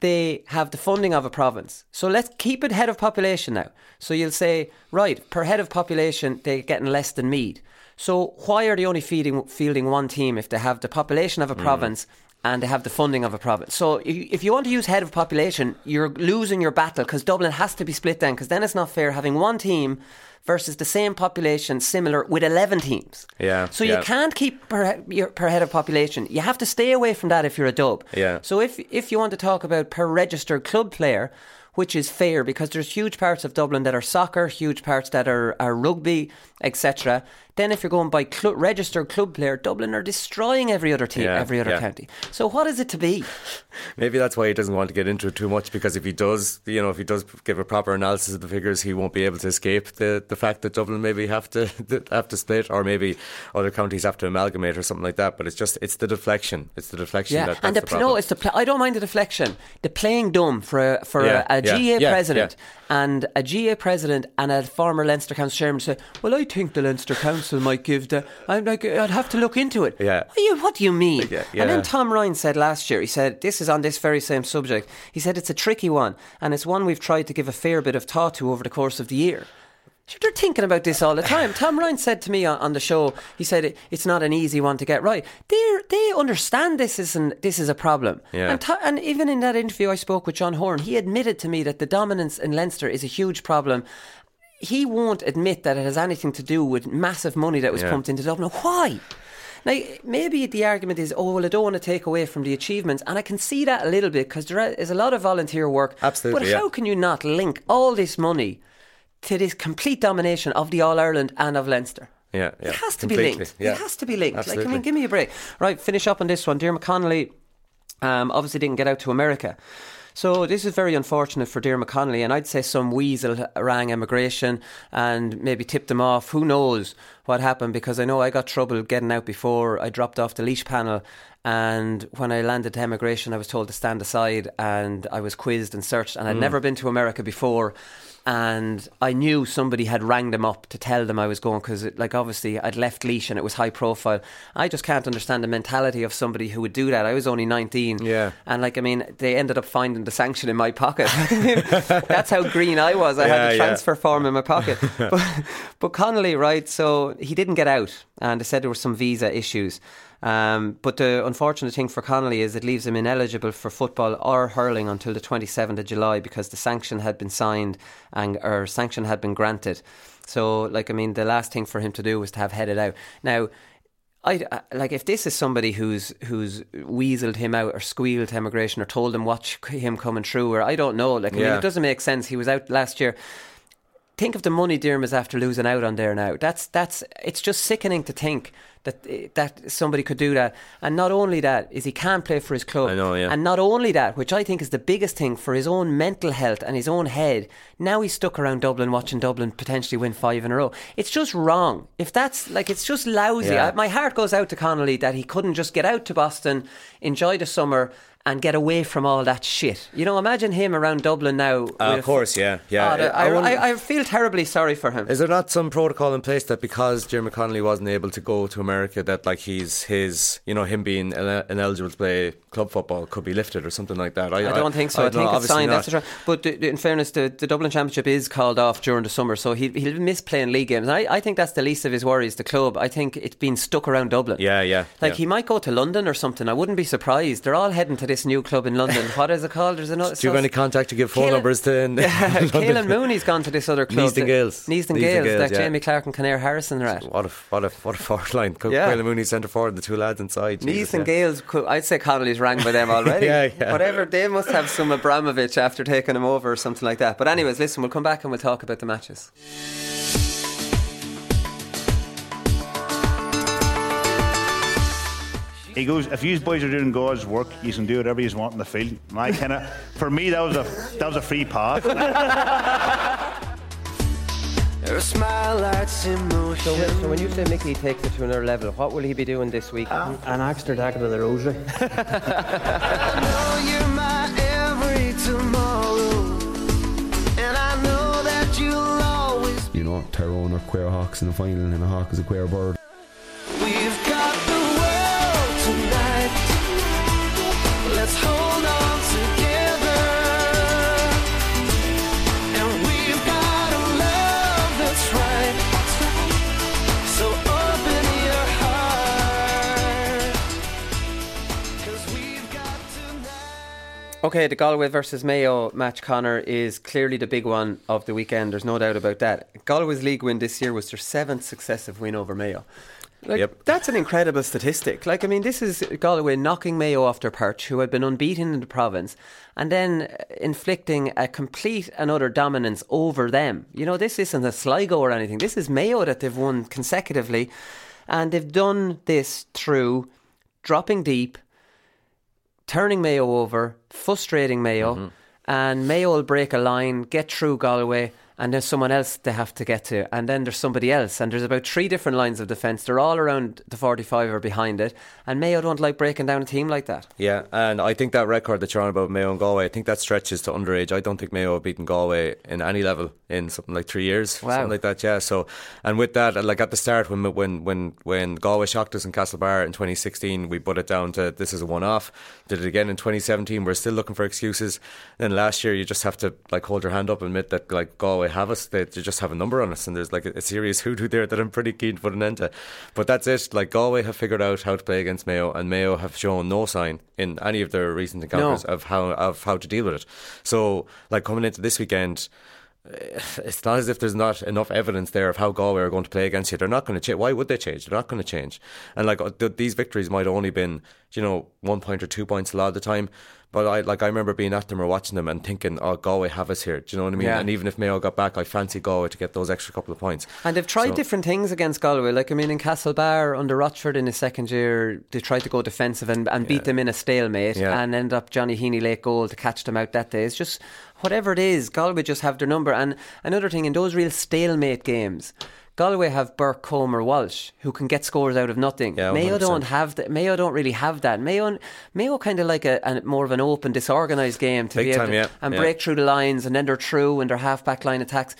S6: They have the funding of a province. So let's keep it head of population now. So you'll say, right, per head of population, they're getting less than Meath. So why are they only feeding, fielding one team if they have the population of a hmm. province and they have the funding of a province. So if you- want to use head of population, you're losing your battle because Dublin has to be split then because then it's not fair having one team versus the same population similar with 11 teams.
S7: Yeah,
S6: So
S7: yeah.
S6: you can't keep per, your, per head of population. You have to stay away from that if you're a dub.
S7: Yeah.
S6: So if if you want to talk about per registered club player, which is fair because there's huge parts of Dublin that are soccer, huge parts that are, are rugby, etc. Then if you're going by cl- registered club player, Dublin are destroying every other team,
S7: Yeah,
S6: every other
S7: yeah.
S6: county. So what is it to be?
S7: Maybe that's why he doesn't want to get into it too much because if he does, you know, if he does give a proper analysis of the figures, he won't be able to escape the, the fact that Dublin maybe have to have to split or maybe other counties have to amalgamate or something like that. But it's just it's the deflection. It's the deflection.
S6: Yeah,
S7: that, that's
S6: and the,
S7: the
S6: no, it's the pl- I don't mind the deflection. The playing dumb for a, for
S7: Yeah,
S6: a, a
S7: yeah, GAA
S6: president and a GAA president and a former Leinster Council chairman said, "Well, I think the Leinster Council might give the." I'm like, I'd have to look into it.
S7: Yeah.
S6: What do you, what do you mean?
S7: Yeah,
S6: And then. Tom Ryan said last year, he said, this is on this very same subject. He said it's a tricky one, and it's one we've tried to give a fair bit of thought to over the course of the year. They're thinking about this all the time. Tom Ryan said to me on, on the show, he said it, it's not an easy one to get right. They they understand this isn't this is a problem.
S7: Yeah.
S6: And, to, and even in that interview I spoke with John Horan, he admitted to me that the dominance in Leinster is a huge problem. He won't admit that it has anything to do with massive money that was
S7: Yeah.
S6: pumped into Dublin. Why? Now, maybe the argument is, oh, well, I don't want to take away from the achievements. And I can see that a little bit because there is a lot of volunteer work.
S7: Absolutely,
S6: But
S7: yeah.
S6: how can you not link all this money to this complete domination of the All Ireland and of Leinster?
S7: yeah, yeah,
S6: It has to be linked.
S7: Yeah.
S6: It has to be linked. Like, I mean, give me a break. Right, finish up on this one. Diarmuid Connolly um, obviously didn't get out to America. So this is very unfortunate for Diarmuid Connolly, and I'd say some weasel rang immigration and maybe tipped them off. Who knows what happened? Because I know I got trouble getting out before I dropped off the Laois panel, and when I landed to immigration, I was told to stand aside, and I was quizzed and searched, and I'd never been to America before. And I knew somebody had rang them up to tell them I was going because, like, obviously I'd left Laois and it was high profile. I just can't understand the mentality of somebody who would do that. I was only 19.
S7: Yeah.
S6: And, like, I mean, they ended up finding the sanction in my pocket. That's how green I was. I
S7: Yeah,
S6: had
S7: yeah.
S6: transfer form in my pocket. but, but Connolly, right, so he didn't get out and they said there were some visa issues. Um, but the unfortunate thing for Connolly is it leaves him ineligible for football or hurling until the 27th of July because the sanction had been signed and or sanction had been granted. So, like, I mean, the last thing for him to do was to have headed out. Now, I like if this is somebody who's who's weaseled him out or squealed to immigration or told him watch him coming through or I don't know. Like I mean, it doesn't make sense. He was out last year. Think of the money Dirm is after losing out on there now. That's that's it's just sickening to think that eh, that somebody could do that. And not only that is he can't play for his club.
S7: I know, yeah.
S6: And not only that, which I think is the biggest thing for his own mental health and his own head. Now he's stuck around Dublin watching Dublin potentially win five in a row. It's just wrong. If that's like it's just lousy.
S7: Yeah.
S6: I, my heart goes out to Connolly that he couldn't just get out to Boston, enjoy the summer. And get away from all that shit. You know, imagine him around Dublin now.
S7: Uh, of course, yeah, yeah.
S6: Oh,
S7: I
S6: I, I, I feel terribly sorry for him.
S7: Is there not some protocol in place that because Jeremy Connolly wasn't able to go to America, that like he's his, you know, him being ine- ineligible to play club football could be lifted or something like that?
S6: I don't think so. I, think it's
S7: obviously
S6: signed.
S7: not.
S6: That's the tr- but in fairness, the, the Dublin Championship is called off during the summer, so he, he'll miss playing league games. And I, I think that's the least of his worries. The club, I think it's been stuck around Dublin.
S7: Yeah, yeah.
S6: Like
S7: yeah.
S6: he might go to London or something. I wouldn't be surprised. They're all heading to this new club in London. what is it called? There's another.
S7: Do you have any contact to give phone
S6: Caolan-
S7: numbers to? In,
S6: Caolan Mooney's gone to this other club.
S7: Neasden Gaels.
S6: Neasden
S7: Neasden
S6: Gaels,
S7: Gaels,
S6: that
S7: yeah.
S6: Jamie Clarke and Kinnear Harrison are at.
S7: What a what a what a forward line.
S6: Yeah.
S7: Caolan Mooney centre forward, the two lads inside.
S6: Neasden
S7: yeah.
S6: Gaels, I'd say Connolly's rang by them already.
S7: Yeah, yeah.
S6: Whatever, they must have some Abramovich after taking him over or something like that. But, anyways, listen, we'll come back and we'll talk about the matches.
S9: He goes, if you boys are doing God's work, you can do whatever you want in the field. And I kind of, for me, that was a that was a free pass.
S6: So, so when you say Mickey takes it to another level, what will he be doing this week?
S5: An extra deck of the rosary.
S10: you know, Tyrone or Queer Hawks in the final and a Hawk is a Queer bird.
S6: Okay, the Galway versus Mayo match, Conor, is clearly the big one of the weekend. There's no doubt about that. Galway's league win this year was their seventh successive win over Mayo. Like,
S7: Yep.
S6: That's an incredible statistic. Like, I mean, this is Galway knocking Mayo off their perch, who had been unbeaten in the province, and then inflicting a complete and utter dominance over them. You know, this isn't a Sligo or anything. This is Mayo that they've won consecutively, and they've done this through dropping deep, turning Mayo over, frustrating Mayo, mm-hmm. and Mayo will break a line, get through Galway, and there's someone else they have to get to, and then there's somebody else, and there's about three different lines of defence. They're all around the 45 or behind it, and Mayo don't like breaking down a team like that.
S7: Yeah, and I think that record that you're on about Mayo and Galway, I think that stretches to underage. I don't think Mayo have beaten Galway in any level in something like three years,
S6: Wow.
S7: something like that. Yeah. So, and with that, like at the start when when when when Galway shocked us in Castlebar in 2016, we put it down to this is a one-off. Did it again in 2017. We're still looking for excuses. Then last year, you just have to like hold your hand up and admit that like Galway have us. They, they just have a number on us, and there's like a, a serious hoodoo there that I'm pretty keen to put an end to. But that's it. Like Galway have figured out how to play against Mayo, and Mayo have shown no sign in any of their recent encounters
S6: No.
S7: of how of how to deal with it. So, like coming into this weekend. eh, It's not as if there's not enough evidence there of how Galway are going to play against you. They're not going to change. Why would they change? They're not going to change. And like uh, th- these victories might only been, you know, one point or two points a lot of the time. But I like I remember being at them or watching them and thinking, oh, Galway have us here. Do you know what I mean?
S6: Yeah.
S7: And even if Mayo got back, I fancy Galway to get those extra couple of points.
S6: And they've tried
S7: So-
S6: different things against Galway. Like, I mean, in Castlebar under Rochford in his second year, they tried to go defensive and, and beat them in a stalemate
S7: Yeah.
S6: and end up Johnny Heaney late goal to catch them out that day. It's just whatever it is, Galway just have their number. And another thing, in those real stalemate games, Galway have Burke, Comer, Walsh, who can get scores out of nothing.
S7: Yeah,
S6: Mayo
S7: 100%.
S6: don't have that. Mayo don't really have that. Mayo, Mayo kind of like a, a more of an open, disorganised game to
S7: Big
S6: be able
S7: time,
S6: to,
S7: yeah,
S6: and
S7: yeah.
S6: break through the lines, and then they're through and their half back line attacks.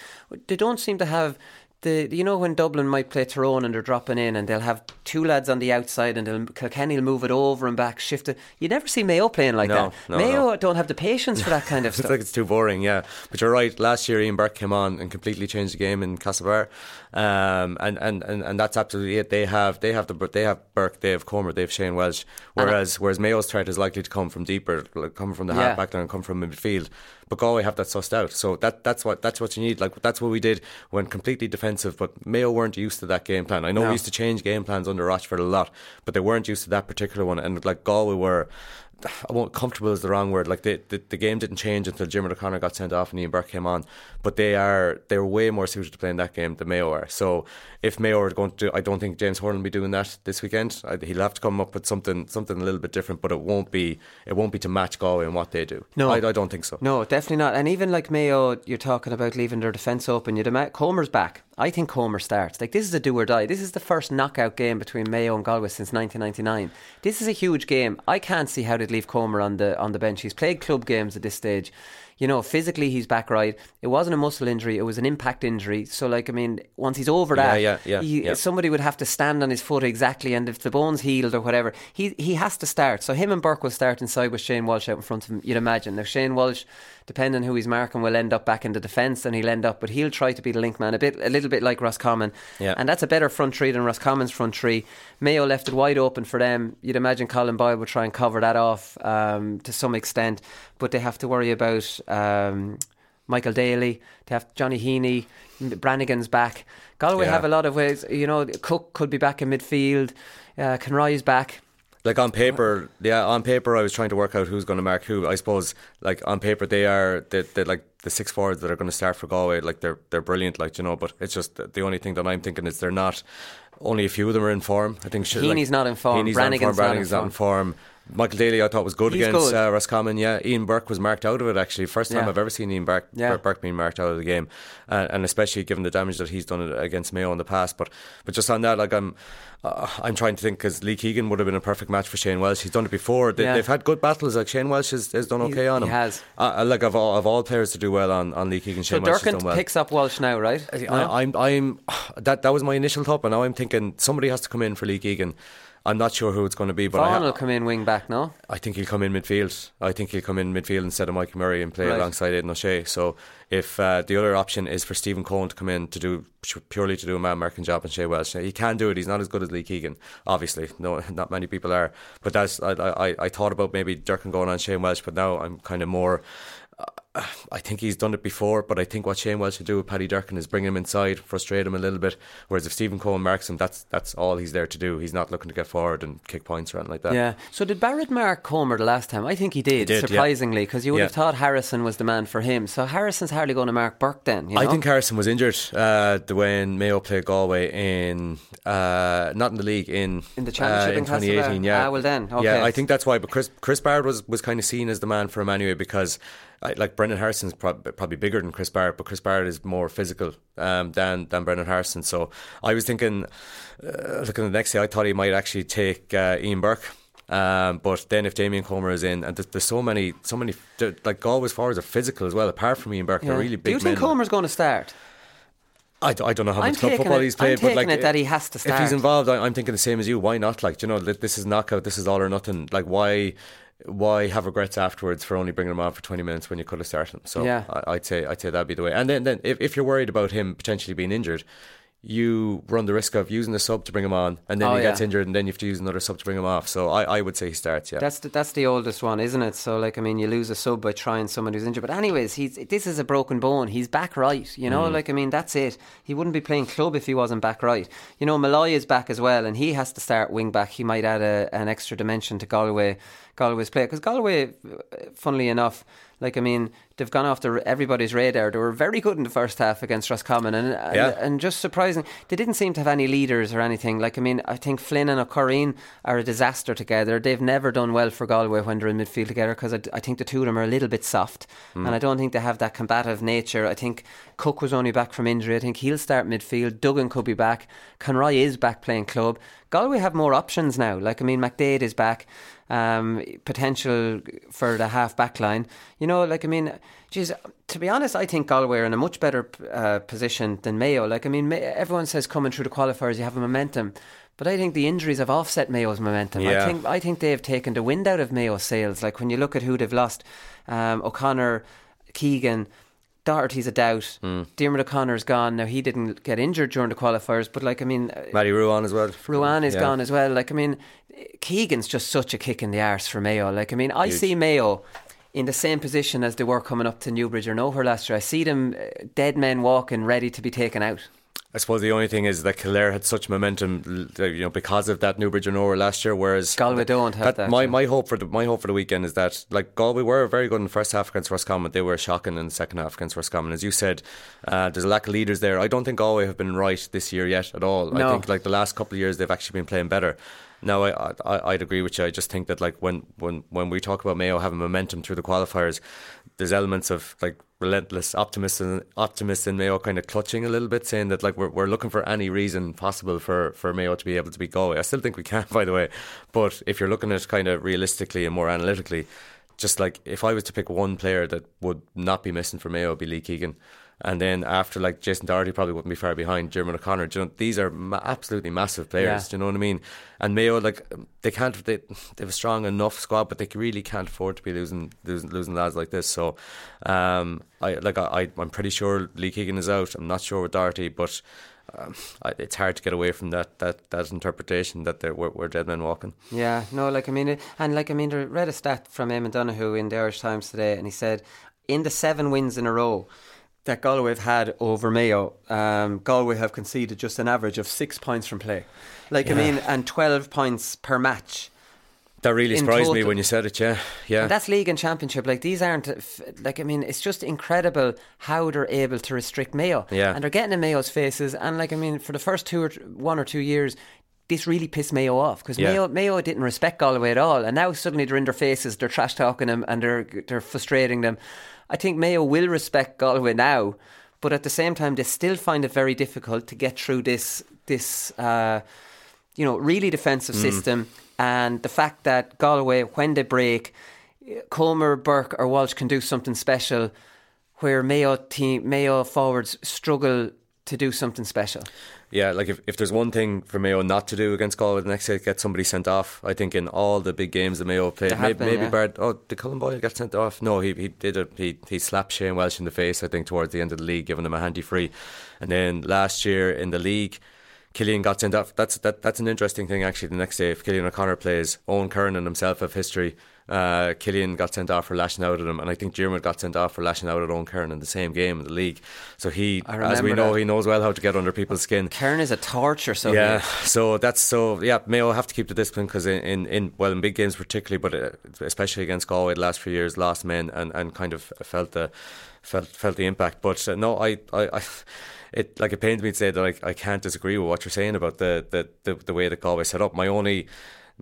S6: They don't seem to have the. You know when Dublin might play Tyrone and they're dropping in, and they'll have two lads on the outside, and they'll, Kilkenny will move it over and back, shift it. You never see Mayo playing like
S7: No,
S6: that.
S7: no,
S6: Mayo
S7: no.
S6: don't have the patience for that kind of stuff.
S7: It's like it's too boring, yeah. But you're right. Last year, Ian Burke came on and completely changed the game in Castlebar, um, and, and, and, and that's absolutely it. They have they have the they have Burke, they have Comer, they have Shane Walsh. Whereas whereas Mayo's threat is likely to come from deeper, like come from the
S6: Yeah.
S7: half back line, and come from midfield. But Galway have that sussed out, so that that's what that's what you need. Like that's what we did when completely defensive. But Mayo weren't used to that game plan. I know
S6: No.
S7: we used to change game plans under Rochford a lot, but they weren't used to that particular one. And like Galway were. I won't comfortable is the wrong word. Like the, the the game didn't change until Jim O'Connor got sent off and Ian Burke came on. But they are they're way more suited to playing that game than Mayo are. So if Mayo are going to, do, I don't think James Horan will be doing that this weekend. I, he'll have to come up with something something a little bit different. But it won't be it won't be to match Galway and what they do.
S6: No.
S7: I, I don't think so.
S6: No, definitely not. And even like Mayo, you're talking about leaving their defence open. You'd imagine Comer's back. I think Comer starts. Like this is a do or die. This is the first knockout game between Mayo and Galway since 1999. This is a huge game. I can't see how they'd leave Comer on the on the bench. He's played club games at this stage. You know, physically he's back right. It wasn't a muscle injury; it was an impact injury. So, like, I mean, once he's over
S7: Yeah,
S6: that,
S7: yeah, yeah,
S6: he-
S7: yeah.
S6: somebody would have to stand on his foot exactly, and if the bone's healed or whatever, he he has to start. So him and Burke will start inside with Shane Walsh out in front of him. You'd imagine. Now Shane Walsh depending on who he's marking, will end up back in the defence and he'll end up. But he'll try to be the link man, a bit, a little bit like Roscommon.
S7: Yeah.
S6: And that's a better front three than Ross Roscommon's front three. Mayo left it wide open for them. You'd imagine Colm Boyle would try and cover that off um, to some extent, but they have to worry about. Um, Michael Daly, they have Johnny Heaney, Brannigan's back. Galway
S7: Yeah.
S6: have a lot of ways. You know, Cooke could be back in midfield. Uh, Conroy's back.
S7: Like on paper, yeah, on paper, I was trying to work out who's going to mark who. I suppose, like on paper, they are they they like the six forwards that are going to start for Galway. Like they're they're brilliant, like you know. But it's just the only thing that I'm thinking is they're not. Only a few of them are in form. I think.
S6: Heaney's not in form, Brannigan's
S7: not in
S6: in
S7: form. Brannigan's not in form. Michael Daly, I thought was good
S6: He's
S7: against
S6: good.
S7: Uh, Roscommon. Yeah, Ian Burke was marked out of it. Actually, first time
S6: Yeah.
S7: I've ever seen Ian Burke,
S6: Yeah.
S7: Burke, being marked out of the game, uh, and especially given the damage that he's done against Mayo in the past. But but just on that, like I'm. Uh, I'm trying to think because Lee Keegan would have been a perfect match for Shane Walsh. He's done it before. They,
S6: Yeah.
S7: They've had good battles. Like Shane Walsh has, has done
S6: He-
S7: okay on
S6: he
S7: him.
S6: has.
S7: Uh, uh, like of all, of all players to do well on, on Lee Keegan,
S6: So
S7: Shane Walsh has
S6: Durcan
S7: done well.
S6: picks up Walsh now, right? No?
S7: I, I'm, I'm, that that was my initial thought, but now I'm thinking somebody has to come in for Lee Keegan. I'm not sure who it's going to be, but I,
S6: Vaughan
S7: ha-
S6: will come in wing back, no?
S7: I think he'll come in midfield. I think he'll come in midfield instead of Mikey Murray and play
S6: Right.
S7: alongside Aidan O'Shea. So if uh, the other option is for Stephen Coen to come in to do purely to do a man marking job and Shea Welsh, he can do it. He's not as good as Lee Keegan, obviously. No, not many people are. But that's I I, I thought about maybe Durcan going on Shane Walsh, but now I'm kind of more. I think he's done it before, but I think what Shane Walsh should do with Paddy Durcan is bring him inside, frustrate him a little bit. Whereas if Stephen Coen marks him, that's that's all he's there to do. He's not looking to get forward and kick points or anything like that.
S6: Yeah. So did Barrett mark Comer the last time? I think he did,
S7: did,
S6: surprisingly, because you would
S7: Yeah.
S6: have thought Harrison was the man for him. So Harrison's hardly going to mark Burke then. You know?
S7: I think Harrison was injured uh, the when Mayo played Galway in uh, not in the league in
S6: In the championship
S7: uh, in
S6: in
S7: 2018. Yeah,
S6: Ah, well then, okay.
S7: yeah, I think that's why. But Chris Chris Barrett was was kind of seen as the man for him anyway because. I, like Brendan Harrison's prob- probably bigger than Chris Barrett, but Chris Barrett is more physical um, than than Brendan Harrison. So I was thinking, uh, looking at the next day, I thought he might actually take uh, Ian Burke. Um, but then if Damien Comer is in, and there's, there's so many, so many, like Galway's forwards are physical as well. Apart from Ian Burke,
S6: Yeah.
S7: they're really big
S6: Do you think
S7: men.
S6: Comer's going to start?
S7: I, d- I don't know how
S6: I'm
S7: much club football
S6: it-
S7: he's played, but like
S6: it that he has to start.
S7: If he's involved, I, I'm thinking the same as you. Why not? Like, you know, this is knockout. This is all or nothing. Like, why, why have regrets afterwards for only bringing him on for 20 minutes when you could have started him? So
S6: Yeah.
S7: I, I'd say, I'd say that'd be the way. And then, then if, if you're worried about him potentially being injured. You run the risk of using a sub to bring him on, and then
S6: Oh,
S7: he gets
S6: yeah.
S7: injured, and then you have to use another sub to bring him off. So I, I would say he starts. Yeah,
S6: That's the, that's the oldest one, isn't it? So, like, I mean, you lose a sub by trying someone who's injured. But, anyways, he's this is a broken bone. He's back right. You know,
S7: Mm.
S6: like, I mean, that's it. He wouldn't be playing club if he wasn't back right. You know, Malloy is back as well, and he has to start wing back. He might add a, an extra dimension to Galway Galway's play because Galway, uh, funnily enough, like I mean, they've gone off the, everybody's radar. They were very good in the first half against Roscommon, and and,
S7: Yeah.
S6: and just surprising. They didn't seem to have any leaders or anything. Like I mean, I think Flynn and Ó Curraoin are a disaster together. They've never done well for Galway when they're in midfield together because I, I think the two of them are a little bit soft,
S7: Mm.
S6: and I don't think they have that combative nature. I think Cooke was only back from injury. I think he'll start midfield. Duggan could be back. Conroy is back playing club. Galway have more options now. Like I mean, McDaid is back. Um, potential for the half back line. You know, like I mean, geez, to be honest, I think Galway are in a much better uh, position than Mayo. Like I mean, everyone says coming through the qualifiers, you have a momentum. But I think the injuries have offset Mayo's momentum. I think I think they've taken the wind out of Mayo's sails. Like when you look at who they've lost, um, O'Connor, Keegan, Doherty's a doubt.
S7: Hmm.
S6: Diarmuid O'Connor's gone. Now he didn't get injured during the qualifiers, but like I mean, uh,
S7: Matty Ruane as well.
S6: Ruane is
S7: Yeah.
S6: gone as well. Like I mean, Keegan's just such a kick in the arse for Mayo. Like I mean, I
S7: Huge.
S6: see Mayo in the same position as they were coming up to Newbridge or nowhere last year. I see them uh, dead men walking, ready to be taken out.
S7: I suppose the only thing is that Kildare had such momentum, you know, because of that Newbridge and Nowhere last year. Whereas
S6: Galway don't have that,
S7: My, my hope for the my hope for the weekend is that like Galway were very good in the first half against Roscommon. They were shocking in the second half against Roscommon. As you said, uh, there's a lack of leaders there. I don't think Galway have been right this year yet at all. I think like the last couple of years they've actually been playing better. Now I, I I'd agree with you. I just think that like when when when we talk about Mayo having momentum through the qualifiers, there's elements of like relentless optimism optimists in Mayo kind of clutching a little bit, saying that like we're we're looking for any reason possible for for Mayo to be able to be Galway. I still think we can, by the way. But if you're looking at it kind of realistically and more analytically, just like if I was to pick one player that would not be missing for Mayo, it'd be Lee Keegan. And then after like Jason Doherty probably wouldn't be far behind Jeremy O'Connor. Do you know, these are ma- absolutely massive players.
S6: Yeah.
S7: Do you know what I mean? And Mayo like they can't they, they have a strong enough squad, but they really can't afford to be losing losing, losing lads like this. So um, I like I I'm pretty sure Lee Keegan is out. I'm not sure with Doherty, but. Um, I, it's hard to get away from that that, that interpretation that they're, we're, we're dead men walking.
S6: Yeah, no, like I mean, it, and like I mean, I read a stat from Eamon Donoghue in the Irish Times today, and he said in the seven wins in a row that Galway have had over Mayo, um, Galway have conceded just an average of six points from play. Like I mean, and twelve points per match.
S7: That really surprised me when you said it. Yeah, yeah.
S6: And that's league and championship. Like these aren't like I mean, it's just incredible how they're able to restrict Mayo.
S7: Yeah.
S6: and they're getting in Mayo's faces. And like I mean, for the first two or one or two years. This really pissed Mayo off because
S7: Yeah.
S6: Mayo, Mayo didn't respect Galway at all, and now suddenly they're in their faces, they're trash talking them, and they're they're frustrating them. I think Mayo will respect Galway now, but at the same time, they still find it very difficult to get through this this uh, you know really defensive
S7: Mm.
S6: system, and the fact that Galway, when they break, Comer, Burke, or Walsh can do something special, where Mayo team Mayo forwards struggle to do something special.
S7: Yeah, like if, if there's one thing for Mayo not to do against Galway the next day, get somebody sent off. I think in all the big games that Mayo played, maybe,
S6: been,
S7: maybe
S6: yeah.
S7: Bard. Oh, did Colm Boyle get sent off? No, he he did it. He he slapped Shane Walsh in the face. I think towards the end of the league, giving him a handy free. And then last year in the league. Cillian got sent off. That's that. That's an interesting thing actually. The next day, if Cillian O'Connor plays, Eoghan Kerin and himself have history. Uh, Cillian got sent off for lashing out at him, and I think Diarmuid got sent off for lashing out at Eoghan Kerin in the same game in the league. So he, as we know,
S6: that.
S7: he knows well how to get under people's skin.
S6: Kerin is a torture. So
S7: yeah, so that's so yeah. Mayo have to keep the discipline because in, in in well in big games particularly, but uh, especially against Galway the last few years, lost men and, and kind of felt the felt felt the impact. But uh, no, I, I I it like it pains me to say that I, I can't disagree with what you're saying about the the, the, the way that Galway set up. My only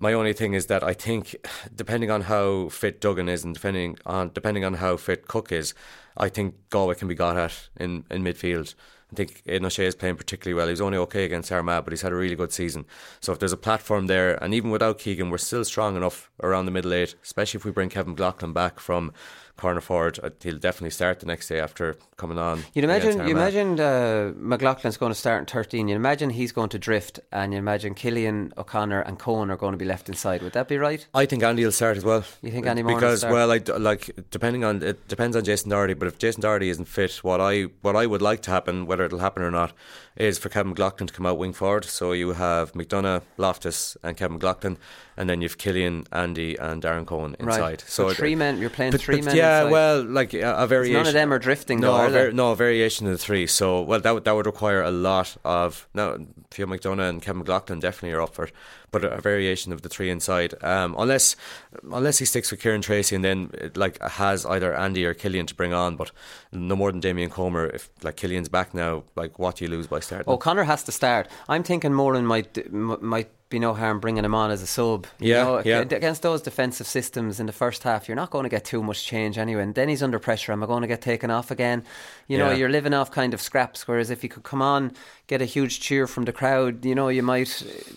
S7: my only thing is that I think depending on how fit Duggan is and depending on depending on how fit Cooke is, I think Galway can be got at in, in midfield. I think Aidan O'Shea is playing particularly well. He was only okay against Armagh, but he's had a really good season. So if there's a platform there, and even without Keegan, we're still strong enough around the middle eight, especially if we bring Kevin McLaughlin back from corner forward. uh, He'll definitely start the next day after coming on.
S6: You'd imagine, you imagine uh, McLaughlin's going to start in 13. You imagine he's going to drift, and you imagine Cillian O'Connor and Coen are going to be left inside. Would that be right?
S7: I think Andy will start as well.
S6: You think Andy Moran
S7: Because well, I like depending on it depends on Jason Doherty. But if Jason Doherty isn't fit, what I what I would like to happen, whether it'll happen or not, is for Kevin McLaughlin to come out wing forward. So you have McDonagh, Loftus, and Kevin McLaughlin, and then you've Cillian, Andy, and Darren Coen inside.
S6: Right.
S7: So
S6: So
S7: it-
S6: three men- you're playing
S7: but-
S6: three
S7: but
S6: men
S7: Yeah,
S6: inside.
S7: well, like a, a variation.
S6: none of them are drifting,
S7: No,
S6: though, are
S7: a var-
S6: they?
S7: no, a variation of the three. So well, that would that would require a lot of now. Theo McDonagh and Kevin McLaughlin definitely are up for, it, but a, variation of the three inside. Um, unless unless he sticks with Ciarán Treacy and then it, like has either Andy or Cillian to bring on, but no more than Damien Comer. If like Cillian's back now, like what do you lose by starting?
S6: O'Connor has to start. I'm thinking Moran might m- might be no harm bringing him on as a sub. You
S7: Yeah,
S6: know,
S7: yeah.
S6: Against those defensive systems in the first half, you're not going to get too much change anyway. And then he's under pressure. Am I going to get taken off again? You know,
S7: Yeah.
S6: you're living off kind of scraps. Whereas if he could come on, get a huge cheer from the crowd, you know, you might.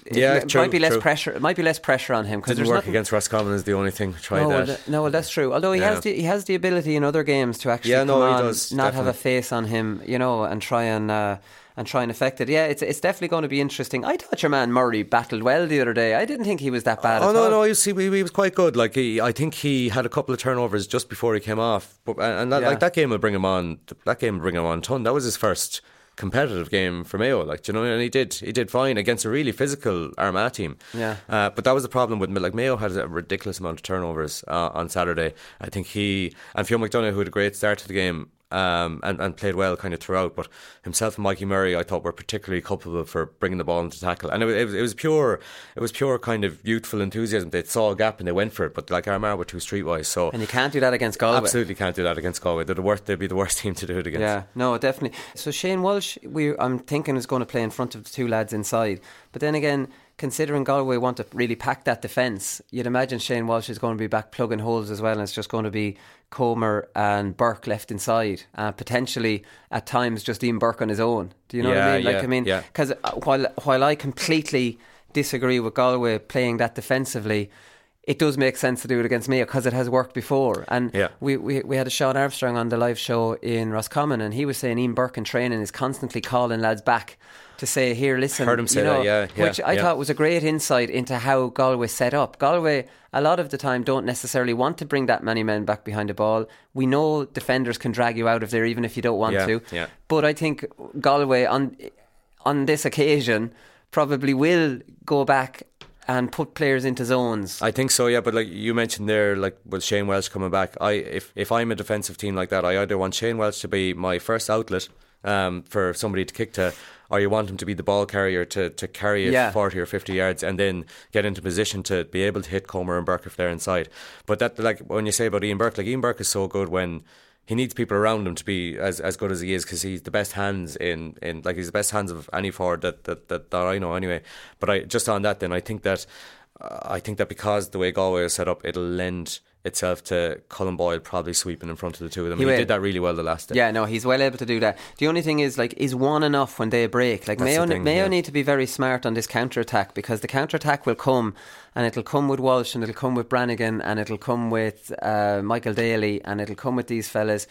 S6: It
S7: Yeah,
S6: m-
S7: true,
S6: might be less
S7: true.
S6: pressure. It might be less pressure on him because
S7: Didn't work
S6: nothing,
S7: against Roscommon is the only thing. Try
S6: no, well,
S7: that.
S6: th- no, well, that's true. Although he
S7: Yeah.
S6: has the, he has the ability in other games to actually
S7: Yeah, no,
S6: on,
S7: does,
S6: not have a face on him, you know, and try and uh, and try and affect it. Yeah, it's it's definitely going to be interesting. I thought your man Murray battled well the other day. I didn't think he was that bad.
S7: Oh
S6: at
S7: no,
S6: all.
S7: no, you see, he, he was quite good. Like he, I think he had a couple of turnovers just before he came off, but and that,
S6: Yeah.
S7: like that game will bring him on. That game will bring him on a ton. That was his first competitive game for Mayo, like you know, and he did he did fine against a really physical Armagh team.
S6: Yeah.
S7: uh, but that was the problem with like Mayo had a ridiculous amount of turnovers uh, on Saturday. I think he and Fionn McDonagh, who had a great start to the game. Um, and, and played well kind of throughout, but himself and Mikey Murray, I thought were particularly culpable for bringing the ball into tackle, and it was, it was it was pure, it was pure kind of youthful enthusiasm. They saw a gap and they went for it, but like Armagh were too streetwise, so
S6: And you can't do that against Galway.
S7: absolutely can't do that against Galway. They're the worst. They'd be the worst team to do it against.
S6: Yeah, no, definitely. So Shane Walsh, we I'm thinking is going to play in front of the two lads inside. But then again, considering Galway want to really pack that defence, you'd imagine Shane Walsh is going to be back plugging holes as well, and it's just going to be Comer and Burke left inside, uh, potentially at times just Ian Burke on his own. Do you know what I mean? Like
S7: yeah,
S6: I mean,
S7: yeah.
S6: because while while I completely disagree with Galway playing that defensively. It does make sense to do it against Mayo because it has worked before. And
S7: Yeah.
S6: we, we we had a Sean Armstrong on the live show in Roscommon, and he was saying Ian Burke in training is constantly calling lads back to say, "Here, listen."
S7: Heard him say
S6: you know,
S7: that, yeah, yeah,
S6: which I
S7: yeah.
S6: thought was a great insight into how Galway set up. Galway, a lot of the time, don't necessarily want to bring that many men back behind the ball. We know defenders can drag you out of there even if you don't want
S7: Yeah,
S6: to.
S7: yeah.
S6: But I think Galway on on this occasion probably will go back and put players into zones.
S7: I think so, yeah. But like you mentioned there, like with Shane Walsh coming back, I if if I'm a defensive team like that, I either want Shane Walsh to be my first outlet um, for somebody to kick to, or you want him to be the ball carrier to to carry it
S6: Yeah.
S7: forty or fifty yards and then get into position to be able to hit Comer and Burke if they're inside. But that like when you say about Ian Burke, like Ian Burke is so good when. He needs people around him to be as, as good as he is because he's the best hands in, in like he's the best hands of any forward that, that, that, that I know anyway. But I just on that then I think that uh, I think that because the way Galway is set up, it'll lend itself to Colm Boyle probably sweeping in front of the two of them.
S6: He
S7: He, did that really well the last day.
S6: Yeah, no, he's well able to do that. The only thing is, like, is one enough when they break? Like,
S7: That's
S6: Mayo,
S7: thing,
S6: Mayo
S7: yeah.
S6: need to be very smart on this counter attack because the counter attack will come, and it'll come with Walsh, and it'll come with Brannigan, and it'll come with uh, Michael Daly, and it'll come with these fellas,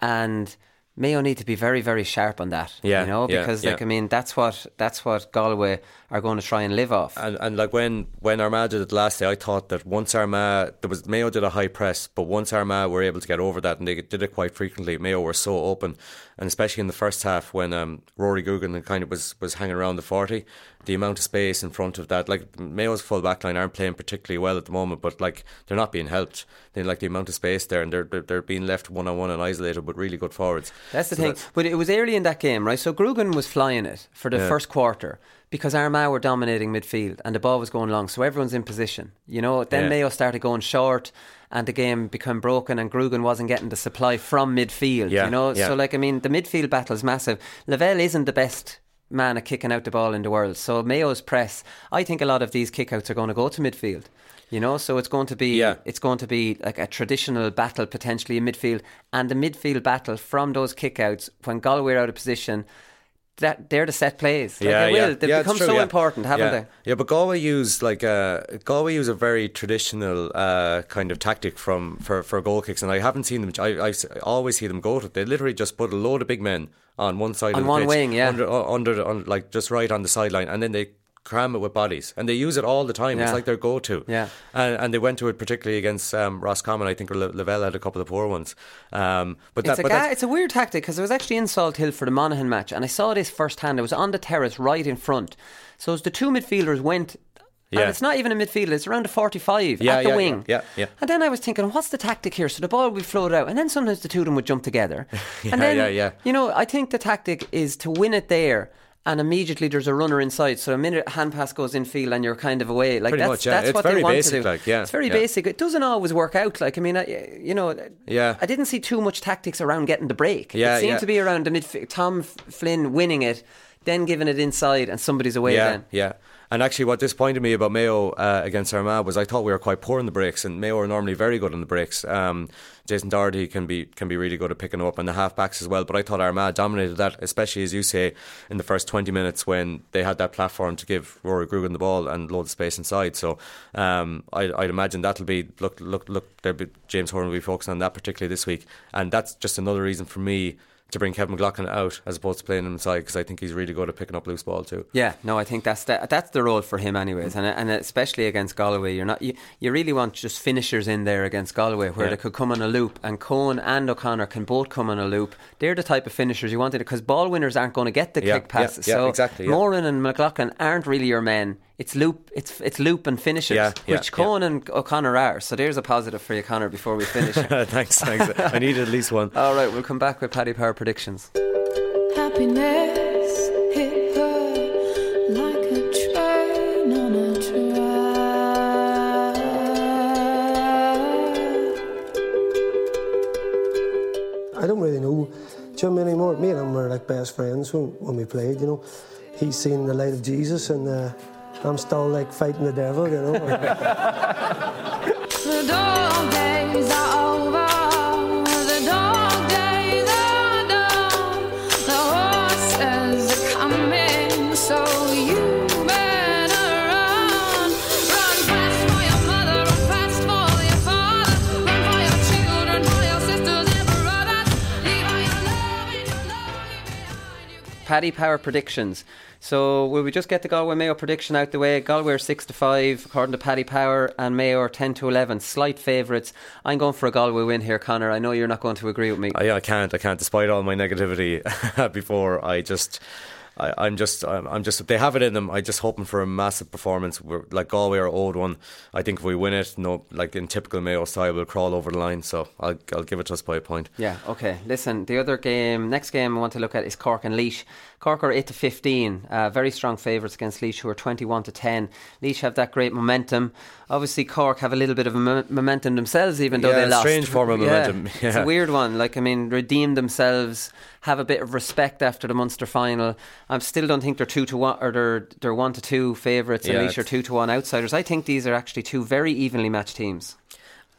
S6: and. Mayo need to be very, very sharp on that.
S7: Yeah,
S6: you know, because
S7: yeah.
S6: like I mean, that's what that's what Galway are going to try and live off.
S7: And, and like when when Armagh did it last day, I thought that once Armagh there was Mayo did a high press, but once Armagh were able to get over that, and they did it quite frequently. Mayo were so open, and especially in the first half when um, Rory Grugan kind of was was hanging around the forty, the amount of space in front of that, like Mayo's full back line aren't playing particularly well at the moment, but like they're not being helped. They like the amount of space there, and they're they're, they're being left one on one and isolated, but really good forwards.
S6: That's the
S7: So
S6: thing. But it was early in that game, right? So Grugan was flying it for the
S7: Yeah.
S6: first quarter because Armagh were dominating midfield and the ball was going long. So everyone's in position. You know, then
S7: Yeah.
S6: Mayo started going short and the game became broken and Grugan wasn't getting the supply from midfield.
S7: Yeah,
S6: You know,
S7: yeah.
S6: so like, I mean, the midfield battle is massive. Lavelle isn't the best man at kicking out the ball in the world. So Mayo's press, I think a lot of these kickouts are going to go to midfield. You know, so it's going to be
S7: Yeah.
S6: it's going to be like a traditional battle potentially in midfield, and the midfield battle from those kickouts when Galway are out of position, that they're the set plays. Like,
S7: yeah,
S6: they will.
S7: yeah.
S6: They've
S7: yeah,
S6: become
S7: true,
S6: so
S7: yeah.
S6: important, haven't
S7: yeah.
S6: they?
S7: Yeah, but Galway use like uh, Galway use a very traditional uh, kind of tactic from for, for goal kicks, and I haven't seen them. I, I always see them go to. They literally just put a load of big men on one side
S6: On
S7: of the
S6: one
S7: pitch,
S6: wing, yeah.
S7: under, uh, under like just right on the sideline, and then they cram it with bodies, and they use it all the time. It's like their go-to.
S6: Yeah.
S7: and, and they went to it particularly against um, Roscommon. I think Le- Lavelle had a couple of poor ones. Um, but
S6: It's
S7: that,
S6: a
S7: but
S6: ga- it's a weird tactic because I was actually in Salthill for the Monaghan match, and I saw this firsthand. I was on the terrace right in front. So as the two midfielders went.
S7: Yeah.
S6: And it's not even a midfielder, it's around a 45
S7: Yeah,
S6: at the
S7: yeah,
S6: wing.
S7: yeah, yeah.
S6: And then I was thinking, what's the tactic here? So the ball would be floated out, and then sometimes the two of them would jump together.
S7: Yeah,
S6: and then,
S7: yeah, yeah.
S6: You know, I think the tactic is to win it there, and immediately there's a runner inside. So a minute hand pass goes in field, and you're kind of away. Like
S7: Pretty
S6: that's,
S7: much, yeah.
S6: that's
S7: It's
S6: what they want
S7: basic,
S6: to do.
S7: like, yeah,
S6: it's very
S7: yeah.
S6: basic. It doesn't always work out. Like I mean, I, you know,
S7: Yeah.
S6: I didn't see too much tactics around getting the break.
S7: Yeah,
S6: it seemed
S7: yeah.
S6: to be around the midfield. Tom Flynn winning it, then giving it inside, and somebody's away.
S7: yeah,
S6: then
S7: Yeah. And actually, what disappointed me about Mayo uh, against Armagh was I thought we were quite poor in the breaks, and Mayo are normally very good in the breaks. Um, Jason Doherty can be can be really good at picking up, and the half backs as well. But I thought Armagh dominated that, especially as you say, in the first twenty minutes when they had that platform to give Rory Grugan the ball and load of space inside. So um, I, I'd imagine that'll be look look look. Be, James Horan will be focusing on that particularly this week, and that's just another reason for me. To bring Kevin McLaughlin out as opposed to playing him inside because I think he's really good at picking up loose ball too.
S6: Yeah, no, I think that's the, that's the role for him, anyways, and and especially against Galway, you're not you, you really want just finishers in there against Galway where
S7: Yeah.
S6: they could come on a loop, and Coen and O'Connor can both come on a loop. They're the type of finishers you wanted because ball winners aren't going to get the
S7: Yeah,
S6: quick passes.
S7: yeah,
S6: so
S7: exactly.
S6: Moran and McLaughlin aren't really your men. It's loop, it's it's loop and finishers,
S7: Yeah, yeah,
S6: which
S7: yeah.
S6: And O'Conor are. So there's a positive for you, Connor. Before we finish,
S7: thanks, thanks. I needed at least one.
S6: all right, we'll come back with Paddy Power predictions.
S11: Happiness hit her like a train on a track.
S12: I don't really know Jim anymore. Me and him were like best friends when, when we played, you know. He's seen the light of Jesus and uh, I'm still like fighting the devil, you know.
S11: the dog days are over. The dog days are done. The horses are coming, so you. better run. Run fast for your mother, run fast for your father, run for your children, for your sisters and brothers. Leave all your love and your love behind you.
S6: Paddy Power predictions. So will we just get the Galway Mayo prediction out the way? Galway are six to five, according to Paddy Power, and Mayo are ten to eleven. Slight favourites. I'm going for a Galway win here, Conor. I know you're not going to agree with me.
S7: I, I can't. I can't. Despite all my negativity before, I just. I, I'm just, I'm, I'm just. They have it in them. I'm just hoping for a massive performance. We're like Galway are old one. I think if we win it, no, like in typical Mayo style, we'll crawl over the line. So I'll, I'll give it to us by a point.
S6: Yeah, okay. Listen, the other game, next game I want to look at is Cork and Laois. Cork are 8 to 15, uh, very strong favourites against Laois, who are 21 to 10. Laois have that great momentum. Obviously, Cork have a little bit of mo- momentum themselves, even though
S7: Yeah,
S6: they lost.
S7: strange form of
S6: Yeah,
S7: momentum.
S6: It's a weird one. Like, I mean, redeemed themselves, have a bit of respect after the Munster final. I still don't think they're 2 to 1, or they're, they're 1 to 2 favourites, and
S7: Yeah,
S6: Laois are 2 to 1 outsiders. I think these are actually two very evenly matched teams.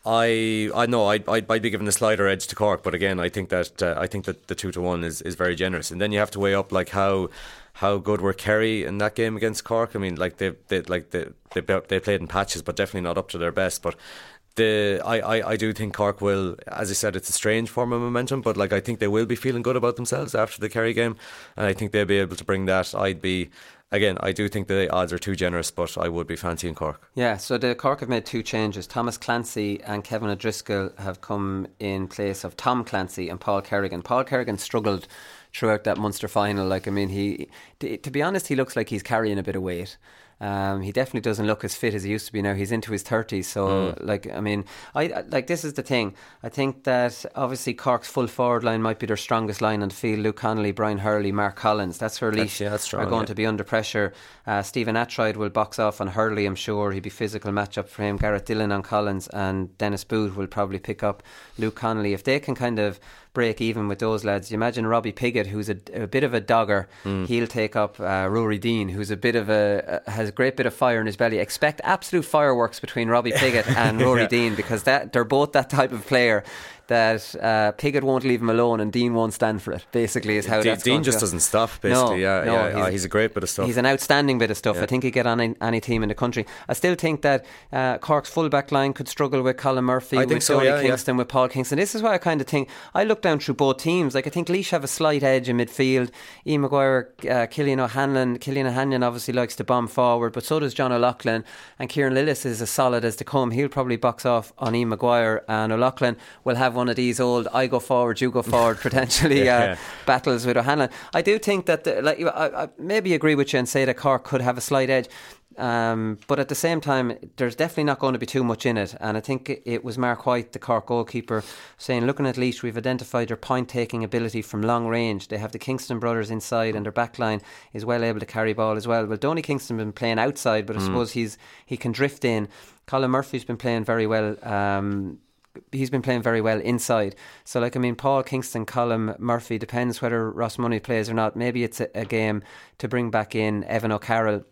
S7: I I know I'd, I'd, I'd be giving a slighter edge to Cork, but again, I think that uh, I think that the two to one is, is very generous, and then you have to weigh up like how how good were Kerry in that game against Cork. I mean, like they they like they they, they played in patches, but definitely not up to their best. But the I, I, I do think Cork will, as I said, it's a strange form of momentum, but like I think they will be feeling good about themselves after the Kerry game, and I think they'll be able to bring that. I'd be. Again, I do think the odds are too generous, but I would be fancying Cork.
S6: Yeah, so the Cork have made two changes. Thomas Clancy and Kevin O'Driscoll have come in place of Tom Clancy and Paul Kerrigan. Paul Kerrigan struggled throughout that Munster final. Like, I mean, he, to, to be honest, he looks like he's carrying a bit of weight. Um, he definitely doesn't look as fit as he used to be now. He's into his thirties, so
S7: Mm.
S6: like I mean, I like this is the thing. I think that obviously Cork's full forward line might be their strongest line on the field. Luke Connolly, Brian Hurley, Mark Collins. That's where Laois
S7: yeah, that's strong,
S6: are going
S7: yeah.
S6: to be under pressure. Uh, Stephen Attride will box off on Hurley, I'm sure. He'd be physical matchup for him. Garrett Dillon on Collins and Dennis Booth will probably pick up Luke Connolly. If they can kind of break even with those lads, you imagine Robbie Piggott, who's a, a bit of a dogger,
S7: Mm.
S6: he'll take up uh, Rory Deane, who's a bit of a, has a great bit of fire in his belly. Expect absolute fireworks between Robbie Piggott and Rory
S7: Yeah.
S6: Deane because that they're both that type of player. That uh, Piggott won't leave him alone and Deane won't stand for it. Basically, is how
S7: Deane-
S6: that's
S7: Deane
S6: going
S7: just
S6: go.
S7: doesn't stop, basically. Yeah,
S6: no,
S7: yeah, uh, he's a great bit of stuff.
S6: He's an outstanding bit of stuff.
S7: Yeah.
S6: I think he'd get on any, any team in the country. I still think that uh, Cork's fullback line could struggle with Colin Murphy,
S7: I
S6: with
S7: think so,
S6: Tony
S7: yeah, yeah.
S6: Kingston, with Paul Kingston. This is why I kind of think I look down through both teams. Like I think Laois have a slight edge in midfield. Ian Maguire, uh, Killian O'Hanlon, Killian O'Hanlon obviously likes to bomb forward, but so does John O'Loughlin. And Kieran Lillis is as solid as to come. He'll probably box off on Ian Maguire, and O'Loughlin will have one of these old "I go forward, you go forward" potentially
S7: Yeah.
S6: uh, battles with O'Hanlon. I do think that, the, like, I, I maybe agree with you and say that Cork could have a slight edge. Um, but at the same time, there's definitely not going to be too much in it. And I think it- was Mark White, the Cork goalkeeper, saying, looking at least, we've identified their point taking ability from long range. They have the Kingston brothers inside, and their back line is well able to carry ball as well. Well, Donny Kingston been playing outside, but I
S7: Mm.
S6: suppose he's he can drift in. Colin Murphy's been playing very well. Um, he's been playing very well inside. So, like, I mean, Paul Kingston, Colin Murphy, depends whether Ross Money plays or not. Maybe it's a, a game to bring back in Evan O'Carroll.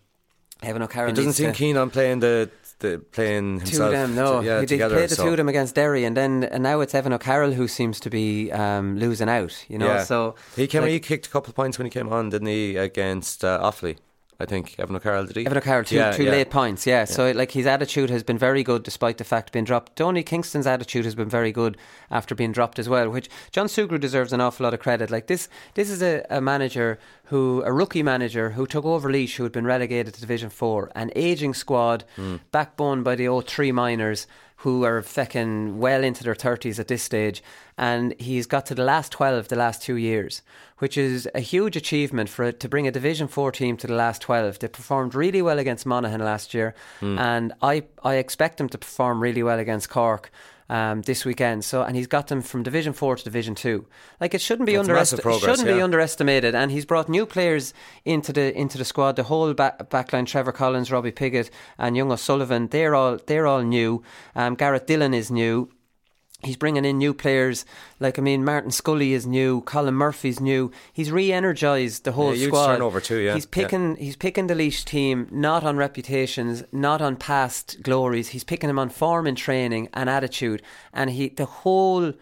S6: Evan O'Carroll
S7: He doesn't seem keen on playing the, the playing
S6: Two
S7: himself.
S6: of them, no.
S7: yeah,
S6: he,
S7: together.
S6: played the
S7: so-
S6: two of them against Derry, and then and now it's Evan O'Carroll who seems to be um, losing out. You know,
S7: yeah.
S6: so
S7: he came.
S6: like-
S7: he kicked a couple of points when he came on, didn't he? Against uh, Offaly, I think Evan O'Carroll did he?
S6: Evan O'Carroll, two,
S7: Yeah,
S6: two
S7: yeah.
S6: late points, yeah. So, like, his attitude has been very good despite the fact being dropped. Tony Kingston's attitude has been very good after being dropped as well, which John Sugrue deserves an awful lot of credit. Like, this this is a, a manager who, a rookie manager who took over Laois, who had been relegated to Division 4, an ageing squad,
S7: Hmm.
S6: backbone by the old three miners who are fecking well into their 30s at this stage. And he's got to the last 12 the last two years, which is a huge achievement for it to bring a Division 4 team to the last 12. They performed really well against Monaghan last year,
S7: Hmm.
S6: and I, I expect them to perform really well against Cork. Um, this weekend, so and he's got them from Division Four to Division Two. Like it shouldn't be underestimated. Shouldn't be underestimated. And he's brought new players into the into the squad. The whole back, backline: Trevor Collins, Robbie Piggott, and Young O'Sullivan. They're all they're all new. Um, Garrett Dillon is new. He's bringing in new players. Like I mean, Martin Scully is new. Colin Murphy's new. He's re-energized the whole
S7: Yeah,
S6: squad.
S7: turnover too, yeah,
S6: He's
S7: yeah.
S6: picking. He's picking the Laois team not on reputations, not on past glories. He's picking them on form and training and attitude. And he the whole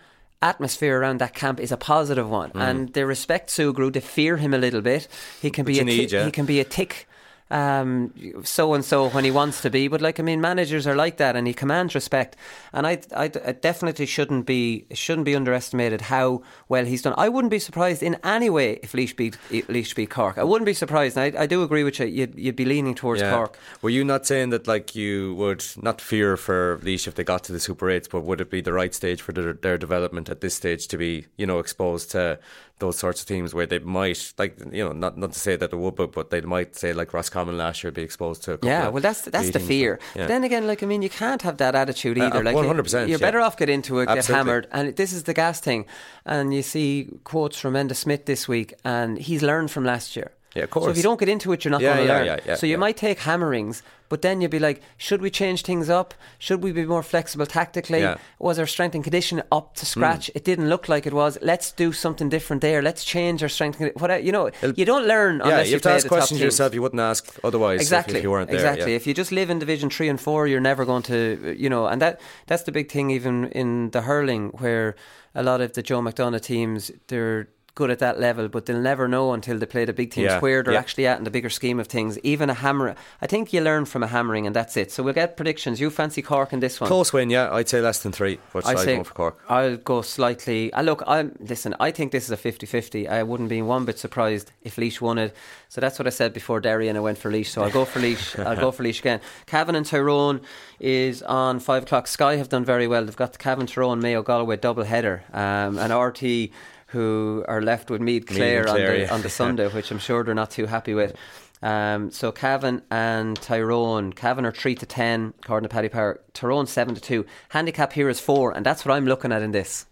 S6: atmosphere around that camp is a positive one.
S7: Mm.
S6: And they respect Sugrue. They fear him a little bit. He can be a
S7: need,
S6: tick,
S7: yeah.
S6: he can be a tick. Um, so and so when he wants to be. But like I mean, managers are like that, and he commands respect. And I, I, I definitely shouldn't be shouldn't be underestimated how well he's done. I wouldn't be surprised in any way if Laois beat Laois beat Cork. I wouldn't be surprised. And I, I do agree with you. You'd, you'd be leaning towards
S7: Yeah.
S6: Cork.
S7: Were you not saying that like you would not fear for Laois if they got to the Super Eights, but would it be the right stage for their, their development at this stage to be you know exposed to those sorts of teams where they might like you know not not to say that they would, but, but they might say like Roscommon last year be exposed to. A couple
S6: Yeah, well, that's that's the fear.
S7: but- yeah.
S6: Then again, like I mean, you can't have that attitude
S7: Uh,
S6: either.
S7: uh,
S6: like
S7: 100%,
S6: you're
S7: yeah.
S6: better off get into it, get hammered, and this is the gas thing. And you see quotes from Enda Smith this week, and he's learned from last year.
S7: Yeah, of course.
S6: So if you don't get into it, you're not
S7: Yeah,
S6: going to
S7: yeah,
S6: learn.
S7: yeah, yeah,
S6: so you might take hammerings, but then you'd be like, should we change things up? Should we be more flexible tactically? Was our strength and condition up to hmm. scratch? It didn't look like it was. Let's do something different there. Let's change our strength. and What you know, you don't learn
S7: yeah,
S6: unless
S7: you have to ask questions yourself you wouldn't ask otherwise.
S6: Exactly.
S7: if, you weren't there.
S6: exactly. If you just live in Division Three and Four, you're never going to, you know, and that that's the big thing. Even in the hurling, where a lot of the Joe McDonagh teams, they're good at that level, but they'll never know until they play the big teams
S7: Yeah,
S6: where they're
S7: yeah.
S6: actually at in the bigger scheme of things. Even a hammer, I think you learn from a hammering, and that's it. So we'll get predictions. You fancy Cork in this one?
S7: Close win, yeah. I'd say less than three, but
S6: I say
S7: for Cork.
S6: I'll go slightly. I look. I listen. I think this is a 50-50. I wouldn't be one bit surprised if Laois won it. So that's what I said before Derry, and I went for Laois. So I'll go for Laois. I'll go for Laois again. Cavan and Tyrone is on five o'clock. Sky have done very well. They've got the Cavan, Tyrone, Mayo, Galway double header, um, and RT who are left with
S7: Meath
S6: Clare,
S7: and
S6: on the
S7: yeah.
S6: on the Sunday, which I'm sure they're not too happy with. Um, so Cavan and Tyrone. Cavan are three to ten, according to Paddy Power. Tyrone seven to two. Handicap here is four, and that's what I'm looking at in this.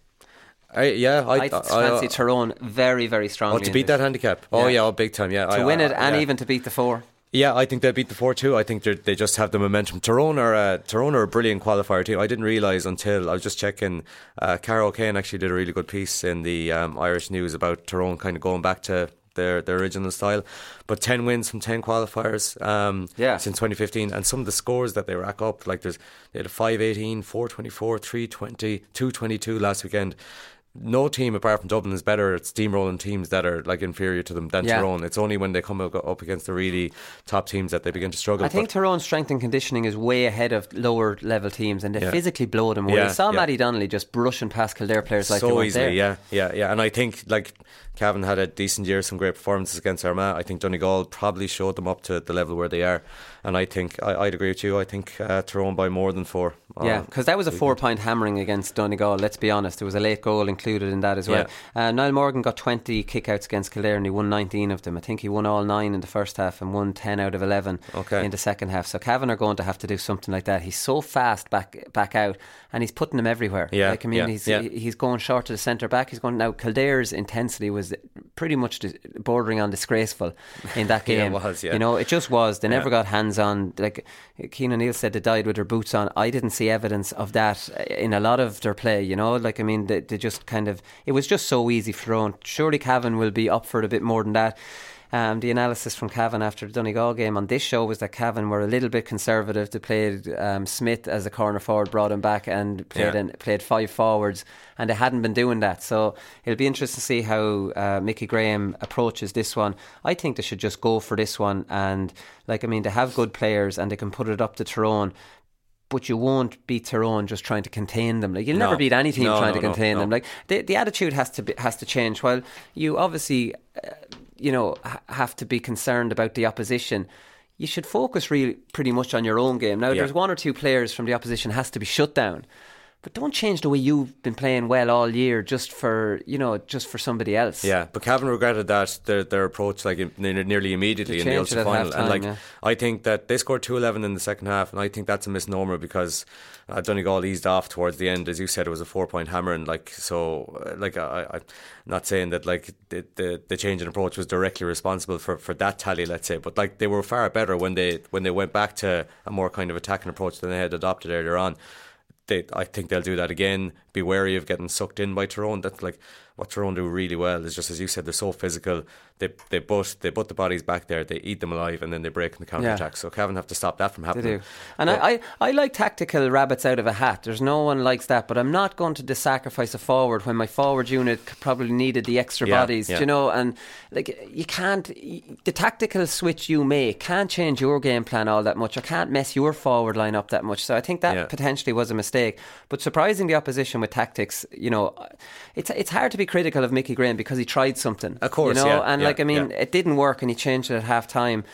S7: I, yeah, I,
S6: I, fancy
S7: I-
S6: Tyrone very, very strongly.
S7: Oh, to beat that handicap. Oh
S6: Yeah.
S7: yeah, oh, big time. Yeah,
S6: to win it, and even to beat the four.
S7: Yeah, I think they'll beat the four two. I think they're- just have the momentum. Tyrone are uh, Tyrone are a brilliant qualifier team. I didn't realise until I was just checking. Uh, Cahair O'Kane actually did a really good piece in the um, Irish News about Tyrone kind of going back to their their original style. But ten wins from ten qualifiers um,
S6: Yeah.
S7: since 2015, and some of the scores that they rack up, like there's they had a 518, 424, 320, 222 last weekend. No team apart from Dublin is better at steamrolling teams that are like inferior to them than
S6: Yeah.
S7: Tyrone. It's only when they come up against the really top teams that they begin to struggle.
S6: I think
S7: But-
S6: Tyrone's strength and conditioning is way ahead of lower level teams, and they
S7: Yeah.
S6: physically blow them away.
S7: Yeah,
S6: I saw
S7: yeah.
S6: Matty Donnelly just brushing past Kildare players like
S7: so easily,
S6: there.
S7: yeah, yeah, yeah. And I think like Cavan had a decent year, some great performances against Armagh. I think Donegal probably showed them up to the level where they are, and I think I, I'd agree with you. I think uh, Tyrone by more than four.
S6: Yeah,
S7: Uh,
S6: because that was a four point hammering against Donegal, let's be honest. There was a late goal included in that as well. Uh, Niall Morgan got 20 kickouts against Kildare and he won 19 of them. I think he won all nine in the first half and won 10 out of 11
S7: Okay.
S6: in the second half. So Cavan are going to have to do something like that. He's so fast back back out and he's putting them everywhere.
S7: Yeah,
S6: like, I mean,
S7: yeah,
S6: he's
S7: yeah.
S6: he's going short to the centre back. He's going now. Kildare's intensity was pretty much bordering on disgraceful in that game.
S7: Yeah, was, yeah.
S6: You know, it just was. They never got hands on. Like Cian O'Neill said, they died with their boots on. I didn't see evidence of that in a lot of their play. You know, like I mean, they, they just kind of. It was just so easy thrown. Surely Cavan will be up for it a bit more than that. Um, the analysis from Cavan after the Donegal game on this show was that Cavan were a little bit conservative. They played um, Smith as a corner forward, brought him back, and played
S7: Yeah.
S6: in, played five forwards, and they hadn't been doing that. So it'll be interesting to see how uh, Mickey Graham approaches this one. I think they should just go for this one, and like I mean, they have good players, and they can put it up to Tyrone. But you won't beat Tyrone just trying to contain them. Like you'll
S7: No.
S6: never beat any team
S7: No,
S6: trying
S7: no,
S6: to contain them. Like the the attitude has to be, has to change. While you obviously, uh, you know, have to be concerned about the opposition. You should focus really pretty much on your own game. Now,
S7: Yeah.
S6: there's one or two players from the opposition has to be shut down, but don't change the way you've been playing well all year just for you know just for somebody else.
S7: Yeah, but Cavan regretted that their their approach like nearly immediately in the Ulster final,
S6: half-time,
S7: and like
S6: yeah.
S7: I think that they scored two eleven in the second half, and I think that's a misnomer because uh, Donegal eased off towards the end, as you said, it was a four point hammer, and like so, uh, like I, I'm not saying that like the, the the change in approach was directly responsible for for that tally, let's say, but like they were far better when they when they went back to a more kind of attacking approach than they had adopted earlier on they, I think they'll do that again. Be wary of getting sucked in by Tyrone. That's like what Tyrone do really well is just as you said, they're so physical. They they butt they butt the bodies back there, they eat them alive, and then they break in the counter attack. So Cavan have to stop that from
S6: They
S7: happening.
S6: do. And
S7: But-
S6: I, I, I like tactical rabbits out of a hat. There's no one likes that, but I'm not going to sacrifice a forward when my forward unit probably needed the extra
S7: Yeah,
S6: bodies.
S7: yeah.
S6: You know? And like you can't, the tactical switch you make can't change your game plan all that much. or can't mess your forward line up that much. So I think that
S7: Yeah.
S6: potentially was a mistake. But surprising the opposition with tactics, you know, it's it's hard to be critical of Mickey Graham because he tried something.
S7: Of course,
S6: you know,
S7: yeah,
S6: and
S7: yeah,
S6: like I mean,
S7: yeah.
S6: it didn't work, and he changed it at half time.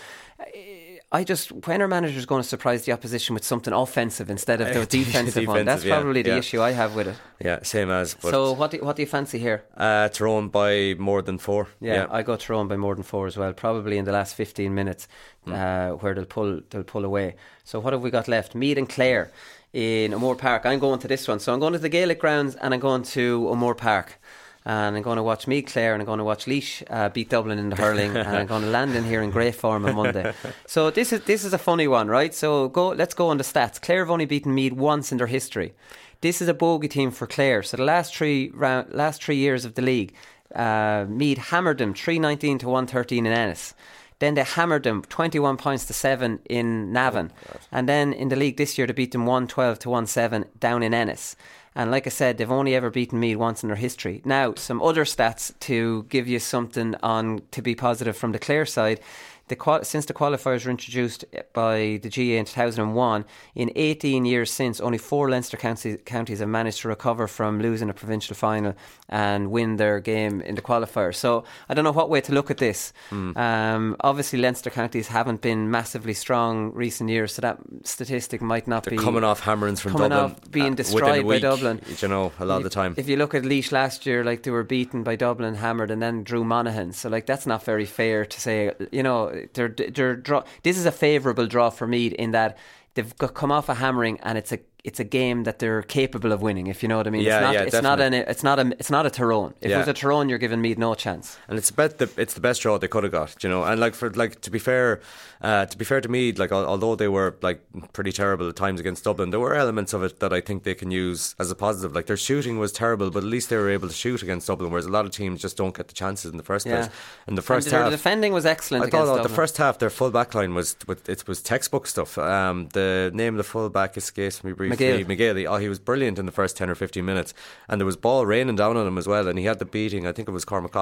S6: I just when our manager's going to surprise the opposition with something offensive instead of the
S7: Uh,
S6: defensive one. That's
S7: defensive,
S6: probably the issue I have with it.
S7: Yeah, same as.
S6: So what do, what do you fancy here?
S7: uh, Tyrone by more than four.
S6: Yeah, I got Tyrone by more than four as well. Probably in the last fifteen minutes,
S7: Hmm.
S6: uh, where they'll pull they'll pull away. So what have we got left? Meath and Clare in O'Moore Park. I'm going to this one. So I'm going to the Gaelic grounds and I'm going to O'Moore Park. And I'm going to watch Meath Clare and I'm going to watch Laois uh, beat Dublin in the hurling and I'm going to land in here in great form on Monday. So this is this is a funny one, right? So go let's go on the stats. Clare have only beaten Meath once in their history. This is a bogey team for Clare. So the last three round, last three years of the league, uh, Meath hammered them three nineteen to one thirteen in Ennis. Then they hammered them twenty one points to seven in Navan, and then in the league this year they beat them one twelve to one seven down in Ennis. And like I said, they've only ever beaten Meath once in their history. Now, some other stats to give you something on to be positive from the Clare side. The qual- since the qualifiers were introduced by the GA in 2001, in 18 years since, only four Leinster counties, counties have managed to recover from losing a provincial final and win their game in the qualifier. So I don't know what way to look at this.
S7: Hmm.
S6: Um, obviously, Leinster counties haven't been massively strong recent years, so that statistic might not
S7: They're
S6: be
S7: coming off hammerings from
S6: coming
S7: Dublin.
S6: off being
S7: uh,
S6: destroyed by
S7: week,
S6: Dublin.
S7: You know, a lot of the time.
S6: If you look at Laois last year, like they were beaten by Dublin, hammered, and then Drew Monaghan. So like that's not very fair to say. You know, they're they're draw. This is a favourable draw for Meath in that they've got, come off a hammering, and it's a it's a game that they're capable of winning. If you know what I mean.
S7: Yeah,
S6: it's not,
S7: yeah,
S6: it's not an it's not a it's not a Tyrone. If it was a Tyrone, you're giving Meath no chance.
S7: and it's about the it's the best draw they could have got, you know. And like for like to be fair, uh, to be fair to Meath, like although they were like pretty terrible at times against Dublin, there were elements of it that I think they can use as a positive. Like their shooting was terrible, but at least they were able to shoot against Dublin, whereas a lot of teams just don't get the chances in the first
S6: Yeah.
S7: place. And the first
S6: and their
S7: half,
S6: defending was excellent.
S7: I thought
S6: against
S7: the first half their full back line was it was textbook stuff. Um, the name of the full back escapes me briefly.
S6: McGill.
S7: McGill. Oh, he was brilliant in the first ten or fifteen minutes, and there was ball raining down on him as well, and he had the beating. I think it was Cormac.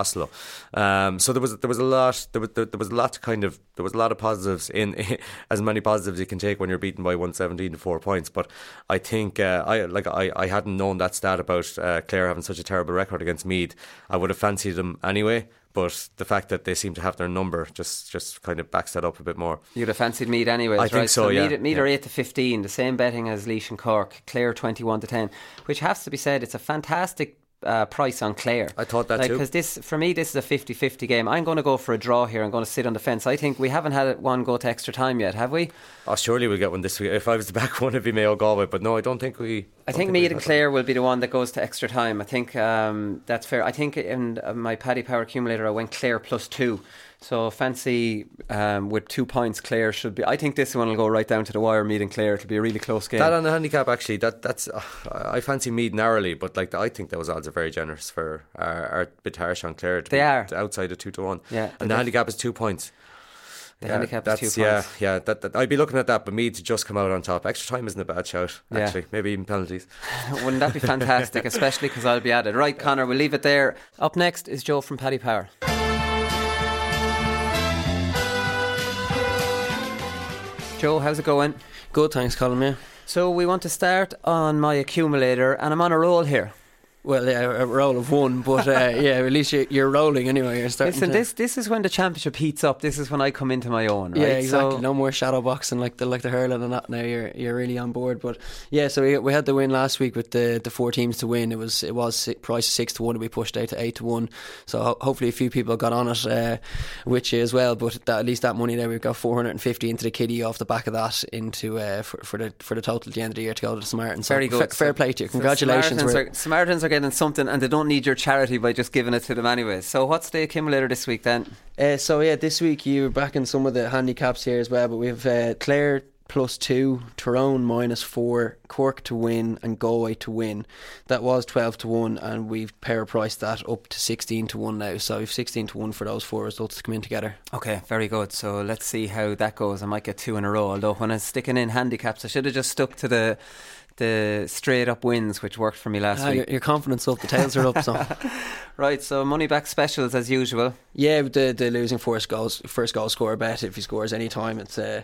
S7: Um, so there was there was a lot there was there, there was a lot kind of there was a lot of positives in as many positives you can take when you're beaten by one seventeen to four points. But I think uh, I like I, I hadn't known that stat about uh, Clare having such a terrible record against Meath. I would have fancied them anyway. But the fact that they seem to have their number just, just kind of backs that up a bit more.
S6: You'd have fancied Meath anyway.
S7: I think so, yeah,
S6: Meath, Meath
S7: yeah.
S6: are eight to fifteen, the same betting as Laois and Cork. Clare twenty one to ten, which has to be said, it's a fantastic. Uh, price on Clare.
S7: I thought that
S6: like,
S7: too.
S6: Because this, for me, this is a 50-50 game. I'm going to go for a draw here. I'm going to sit on the fence. I think we haven't had one go to extra time yet, have we?
S7: Oh, surely we'll get one this week. If I was the back one, it'd be Mayo Galway. But no, I don't think we.
S6: I think Meath and Clare will be the one that goes to extra time. I think um, that's fair. I think in uh, my Paddy Power accumulator, I went Clare plus two. So fancy um, with two points, Clare should be. I think this one will go right down to the wire. Meath and Clare. It'll be a really close game.
S7: That on the handicap, actually, that that's uh, I fancy Meath narrowly, but like I think those odds are very generous for our, are a bit harsh on Clare. To
S6: They
S7: be
S6: are.
S7: outside of two to one.
S6: Yeah,
S7: and the handicap is two points.
S6: The
S7: Yeah,
S6: handicap is two
S7: that's- Yeah, yeah. That, that I'd be looking at that, but Meath to just come out on top. Extra time isn't a bad shout.
S6: Yeah.
S7: Actually, maybe even penalties.
S6: Wouldn't that be fantastic? Especially because I'll be at it. Right, Conor, we'll leave it there. Up next is Joe from Paddy Power. Joe, how's it going?
S13: Good, thanks, Colin. Yeah.
S6: So we want to start on my accumulator, and I'm on a roll here.
S13: Well, yeah, a roll of one, but uh, yeah, at least you're, you're rolling anyway. You're starting.
S6: Listen,
S13: to,
S6: this this is when the championship heats up. This is when I come into my own. Right?
S13: Yeah, exactly.
S6: So,
S13: no more shadow boxing like the like the hurling and that. Now you're you're really on board. But yeah, so we, we had the win last week with the, the four teams to win. It was it was price six to one. We pushed out to eight to one. So ho- hopefully a few people got on it uh, with you as well. But that, at least that money there we've got four hundred and fifty into the kitty off the back of that into uh, for, for the for the total at the end of the year to go to the Samaritans. So
S6: Very good.
S13: fa- fair play to you.
S6: so
S13: Congratulations.
S6: Samaritans are, Samaritans are getting something, and they don't need your charity by just giving it to them anyway. So what's the accumulator this week then?
S13: Uh, so yeah, this week you're backing some of the handicaps here as well, but we've uh, Clare plus two, Tyrone minus four, Cork to win, and Galway to win. That was 12 to 1, and we've pair priced that up to 16 to 1 now. So we've 16 to 1 for those four results to come in together.
S6: Okay, very good. So let's see how that goes. I might get two in a row. Although when I was sticking in handicaps, I should have just stuck to the the straight up wins, which worked for me last
S13: Ah,
S6: week.
S13: your, your confidence up, the tails are up. So
S6: Right, so money back specials as usual.
S13: yeah, the the losing first goals, first goal scorer bet. If he scores any time, it's uh,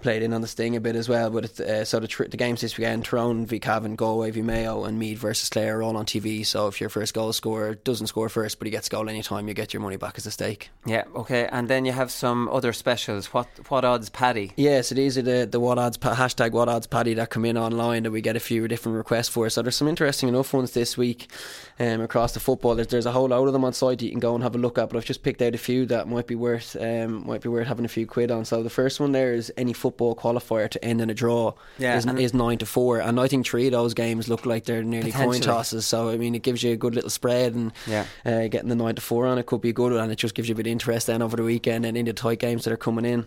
S13: played in on the sting a bit as well. But it's, uh, so the tr- the games this weekend: Tyrone v Cavan, Galway v Mayo, and Meath versus Clare are all on TV. So if your first goal scorer doesn't score first, but he gets a goal any time, you get your money back as a stake.
S6: Yeah, okay, and then you have some other specials. What what odds, Paddy?
S13: Yeah, so these are the, the what odds hashtag what odds paddy that come in online that we get a few different requests for. It. So there's some interesting enough ones this week um, across the football. There's, there's a whole load of them on site that you can go and have a look at, but I've just picked out a few that might be worth um, might be worth having a few quid on. So the first one there is any football qualifier to end in a draw
S6: Yeah,
S13: is, is nine to four, and I think three of those games look like they're nearly coin tosses. So I mean, it gives you a good little spread, and
S6: Yeah.
S13: uh, getting the nine to four on it could be good, and it just gives you a bit of interest then over the weekend and in the tight games that are coming in.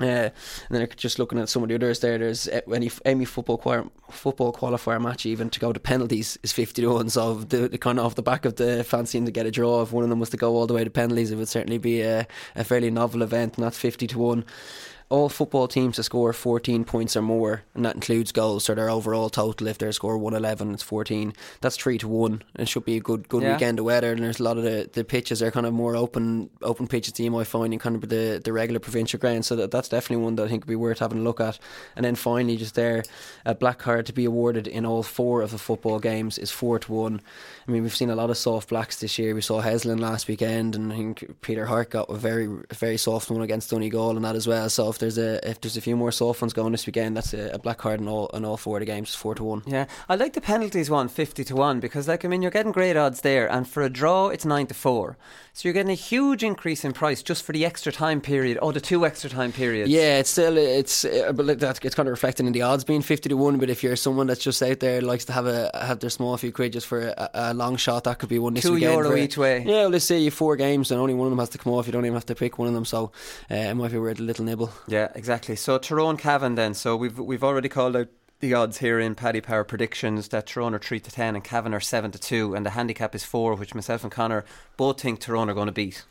S13: Uh, and then just looking at some of the others there, there's uh, any any football football qualifier match even to go to penalties is fifty to one. So the, the kind of off the back of the fancying to get a draw, if one of them was to go all the way to penalties, it would certainly be a, a fairly novel event, and that's fifty to one. All football teams to score 14 points or more, and that includes goals. So their overall total, if they score 111, it's 14. That's three to one. It should be a good good
S6: Yeah.
S13: weekend of weather. And there's a lot of the, the pitches are kind of more open open pitches you might find in kind of the, the regular provincial grounds. So that, that's definitely one that I think would be worth having a look at. And then finally, just there, a black card to be awarded in all four of the football games is four to one. I mean, we've seen a lot of soft blacks this year. We saw Heslin last weekend, and I think Peter Harte got a very very soft one against Donegal and that as well. So if there's a if there's a few more soft ones going this weekend, that's a, a black card in all in all four of the games, four to one.
S6: Yeah, I like the penalties one, 50 to 1, because, like, I mean, you're getting great odds there, and for a draw, it's 9 to 4. So you're getting a huge increase in price just for the extra time period, or the two extra time periods.
S13: Yeah, it's still it's uh, but that it's kind of reflected in the odds being fifty to one. But if you're someone that's just out there likes to have a have their small few quid just for a, a long shot, that could be one this
S6: Two
S13: weekend.
S6: euro each way.
S13: Yeah, well, let's say you have four games and only one of them has to come off. You don't even have to pick one of them, so uh, it might be worth a little nibble.
S6: Yeah, exactly. So Tyrone Cavan then. So we've we've already called out the odds here in Paddy Power predictions that Tyrone are three to ten and Cavan are seven to two, and the handicap is four, which myself and Conor both think Tyrone are going to beat.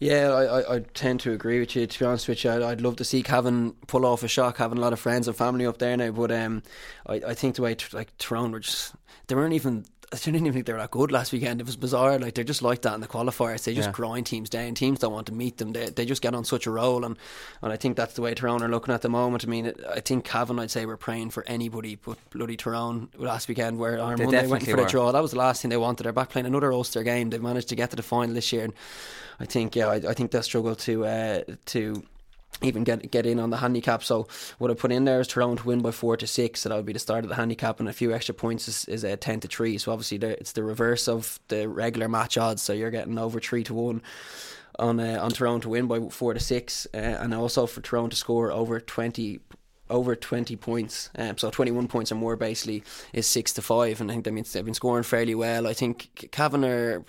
S13: Yeah, I, I, I tend to agree with you. To be honest with you, I'd, I'd love to see Cavan pull off a shock. Having a lot of friends and family up there now, but um, I, I think the way like Tyrone were just they weren't even. I didn't even think they were that good last weekend. It was bizarre. Like they're just like that in the qualifiers. They just
S6: Yeah.
S13: grind teams down. Teams don't want to meet them. They, they just get on such a roll, and, and I think that's the way Tyrone are looking at the moment. I mean, it, I think Cavan, I'd say, were praying for anybody but bloody Tyrone last weekend, where on
S6: They
S13: Monday went for the draw. That was the last thing they wanted. They're back playing another Ulster game. They've managed to get to the final this year, and I think yeah, I, I think they'll struggle to uh, to even get get in on the handicap. So what I put in there is Tyrone to win by four to six. So that would be the start of the handicap, and a few extra points is, is uh, ten to three. So obviously it's the reverse of the regular match odds. So you're getting over three to one. On uh, on Tyrone to win by four to six, uh, and also for Tyrone to score over twenty over 20 points, um, so 21 points or more basically is 6 to 5 and I think that means they've been scoring fairly well. I think Cavan are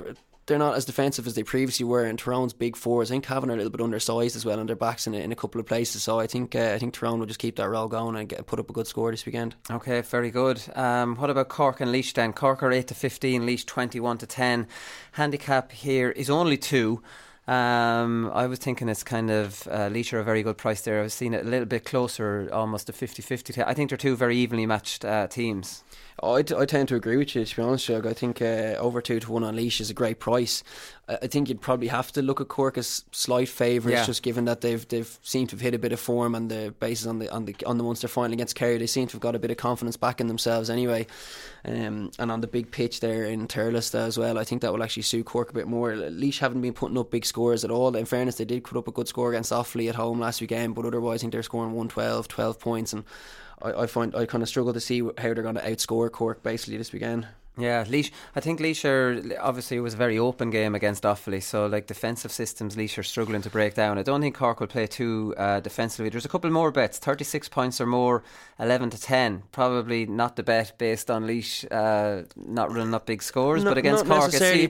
S13: they're not as defensive as they previously were and Tyrone's big fours. I think Cavan are a little bit undersized as well on their backs in a, in a couple of places so I think uh, I think Tyrone will just keep that roll going and get, put up a good score this weekend.
S6: Okay, very good. Um, what about Cork and Laois then? Cork are 8 to 15, Laois 21 to 10. Handicap here is only 2. Um, I was thinking it's kind of uh, Laois are a very good price there. I was seeing it a little bit closer, almost a 50 50. I think they're two very evenly matched uh, teams.
S13: I, I tend to agree with you, to be honest, Shug. I think uh, over 2 to 1 on Laois is a great price. I, think you'd probably have to look at Cork as slight favourites,
S6: Yeah.
S13: just given that they've they've seemed to have hit a bit of form and the basis on the on the on the Munster final against Kerry. They seem to have got a bit of confidence back in themselves anyway. Um, and on the big pitch there in Thurles as well, I think that will actually suit Cork a bit more. Laois haven't been putting up big scores at all. In fairness, they did put up a good score against Offaly at home last weekend, but otherwise, I think they're scoring 112, 12 points. And I, I find I kind of struggle to see how they're going to outscore Cork basically this weekend.
S6: Yeah, Laois. I think Laois are obviously it was a very open game against Offaly, so like defensive systems, Laois are struggling to break down. I don't think Cork will play too uh, defensively. There's a couple more bets: thirty-six points or more, eleven to ten. Probably not the bet based on Laois uh, not running up big scores,
S13: Not-
S6: but against Cork, see,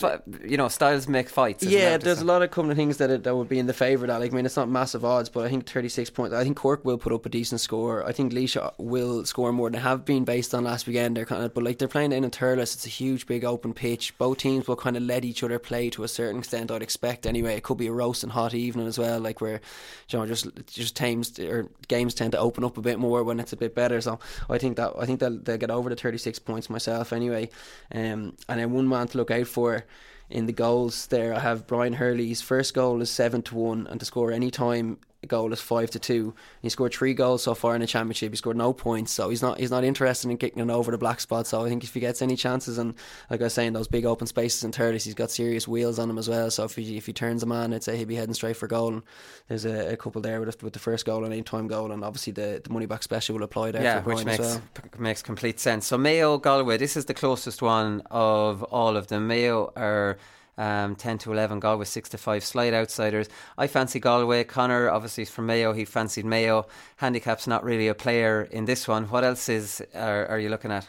S13: but-
S6: you know, styles make fights.
S13: Yeah,
S6: there?
S13: there's a lot of of things that that would be in the favour of that. Like, I mean, it's not massive odds, but I think 36 points. I think Cork will put up a decent score. I think Laois will score more than they have been based on last weekend. They're kind of, but like they're playing in Thurles. It's a huge, big open pitch. Both teams will kind of let each other play to a certain extent. I'd expect anyway. It could be a roasting hot evening as well, like where you know just just teams or games tend to open up a bit more when it's a bit better. So I think that I think they'll, they'll get over the 36 points myself anyway. Um, and then one man to look out for in the goals there I have Brian Hurley's first goal is seven to one and to score any time goal is five to two. He scored three goals so far in the championship. He scored no points, so he's not he's not interested in kicking it over the black spot. So I think if he gets any chances and like I was saying, those big open spaces in Thurles, he's got serious wheels on him as well. So if he if he turns a man, I'd say he'd be heading straight for goal. And there's a, a couple there with, with the first goal and any time goal, and obviously the, the money back special will apply there.
S6: yeah, which makes
S13: well.
S6: p- makes complete sense. So Mayo Galway, this is the closest one of all of them. Mayo are um, ten to eleven, Galway six to five, slight outsiders. I fancy Galway. Conor obviously is from Mayo. He fancied Mayo. Handicap's not really a player in this one. What else is are, are you looking at?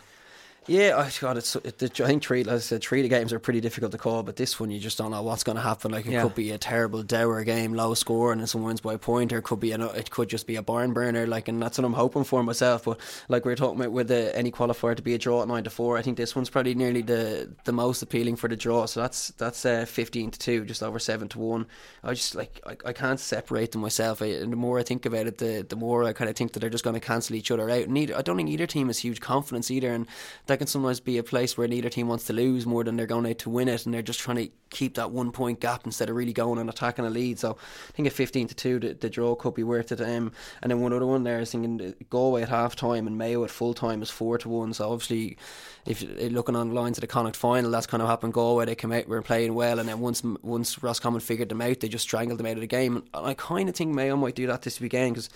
S13: Yeah, I God, it's. It, the, I think three, as I said, three of the games are pretty difficult to call, but this one you just don't know what's going to happen. Like it
S6: Yeah.
S13: could be a terrible dour game, low score, and then someone wins by a point, or it could be an, it could just be a barn burner. Like, and that's what I'm hoping for myself. But like we are talking about with the, any qualifier to be a draw at nine to four, I think this one's probably nearly the the most appealing for the draw. So that's that's uh, fifteen to two, just over seven to one. I just like I, I can't separate them myself. I, and the more I think about it, the the more I kind of think that they're just going to cancel each other out. Neither I don't think either team has huge confidence either, and that can sometimes be a place where neither team wants to lose more than they're going out to win it, and they're just trying to keep that one point gap instead of really going and attacking a lead. So I think at fifteen to two, the, the draw could be worth it. Um, and then one other one there is thinking Galway at half time and Mayo at full time is four to one. So obviously, if you're looking on the lines of the Connacht final, that's kind of happened. Galway they came out, were playing well, and then once once Roscommon figured them out, they just strangled them out of the game. And I kind of think Mayo might do that this weekend because.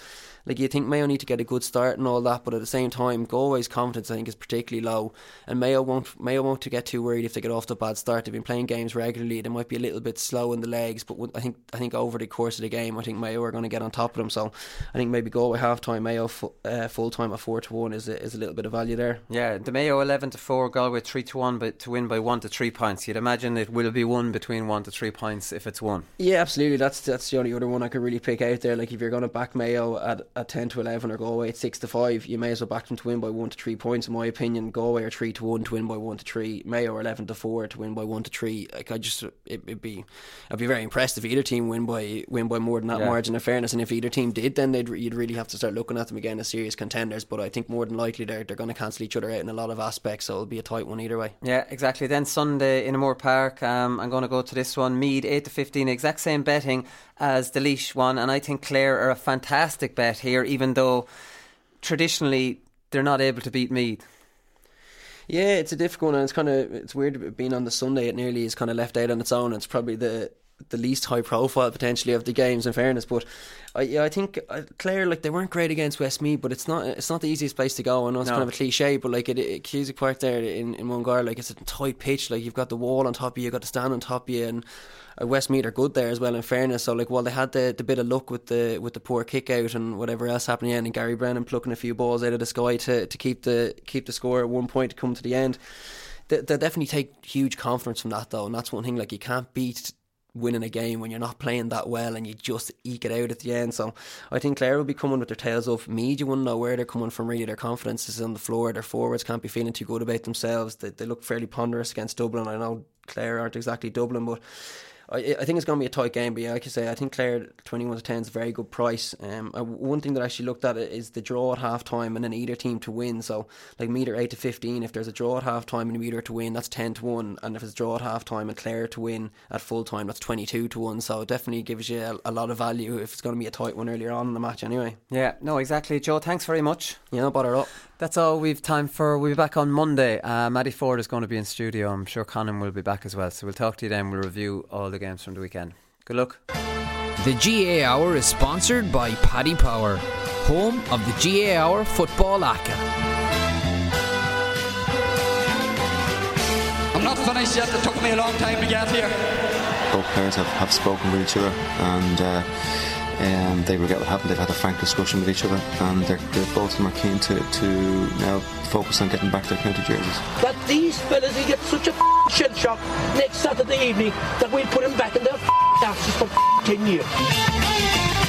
S13: Like you think Mayo need to get a good start and all that, but at the same time, Galway's confidence I think is particularly low, and Mayo won't Mayo won't to get too worried if they get off to a bad start. They've been playing games regularly; they might be a little bit slow in the legs, but I think I think over the course of the game, I think Mayo are going to get on top of them. So I think maybe Galway half time, Mayo uh, full time at four to one is a, is a little bit of value there.
S6: Yeah, the Mayo eleven to four, Galway three to one, but to win by one to three points. You'd imagine it will be won between one to three points if it's won.
S13: Yeah, absolutely. That's that's the only other one I could really pick out there. Like if you're going to back Mayo at, at ten to eleven or Galway at six to five, you may as well back them to win by one to three points. In my opinion, Galway are three to one to win by one to three. Mayo are eleven to four to win by one to three. Like I just, it, it'd be, I'd be very impressed if either team win by win by more than that
S6: Yeah.
S13: margin. Of fairness, and if either team did, then they'd you'd really have to start looking at them again as serious contenders. But I think more than likely they're they're going to cancel each other out in a lot of aspects, so it'll be a tight one either way.
S6: Yeah, exactly. Then Sunday in Moore Park, um, I'm going to go to this one. Meath eight to fifteen, exact same betting as the Laois one, and I think Clare are a fantastic bet here, even though traditionally they're not able to beat Meath.
S13: Yeah, it's a difficult one, and it's kind of it's weird being on the Sunday. It nearly is kind of left out on its own. It's probably the the least high profile potentially of the games, in fairness. But I, yeah, I think uh, Clare like they weren't great against Westmeath, but it's not it's not the easiest place to go. I know it's
S6: No.
S13: kind of a cliche, but like it, it Cusack Park there in in Mullingar, like it's a tight pitch. Like you've got the wall on top of you, you've got the stand on top of you, and uh, Westmeath are good there as well. In fairness, so like while they had the, the bit of luck with the with the poor kick out and whatever else happening, and Gary Brennan plucking a few balls out of the sky to, to keep the keep the score at one point to come to the end. They, they definitely take huge confidence from that though, and that's one thing. Like you can't beat winning a game when you're not playing that well and you just eke it out at the end. So I think Clare will be coming with their tails up. Meath, you wouldn't know where they're coming from really. Their confidence is on the floor. Their forwards can't be feeling too good about themselves. They, they look fairly ponderous against Dublin. I know Clare aren't exactly Dublin, but I, I think it's going to be a tight game, but yeah, like you say, I think Clare 21 to 10 is a very good price. Um, uh, one thing that I actually looked at is the draw at half time and then either team to win. So, like meter 8 to 15, if there's a draw at half time and meter to win, that's 10 to 1. And if it's a draw at half time and Clare to win at full time, that's 22 to 1. So, it definitely gives you a, a lot of value if it's going to be a tight one earlier on in the match, anyway.
S6: Yeah, no, exactly. Joe, thanks very much.
S13: Yeah, no bother at all.
S6: That's all we've time for. We'll be back on Monday. Uh, Matty Forde is going to be in studio. I'm sure Conor will be back as well. So we'll talk to you then. We'll review all the games from the weekend. Good luck.
S2: The GAA Hour is sponsored by Paddy Power, home of the GAA Hour Football ACA.
S3: I'm not finished yet. It took me a long time to get here.
S4: Both players have, have spoken with each other and uh, um, they regret what happened. They've had a frank discussion with each other and they're, they're, both of them are keen to, to now focus on getting back their county jerseys.
S5: But these fellas will get such a shell shock next Saturday evening that we'll put them back in their asses for 10 years.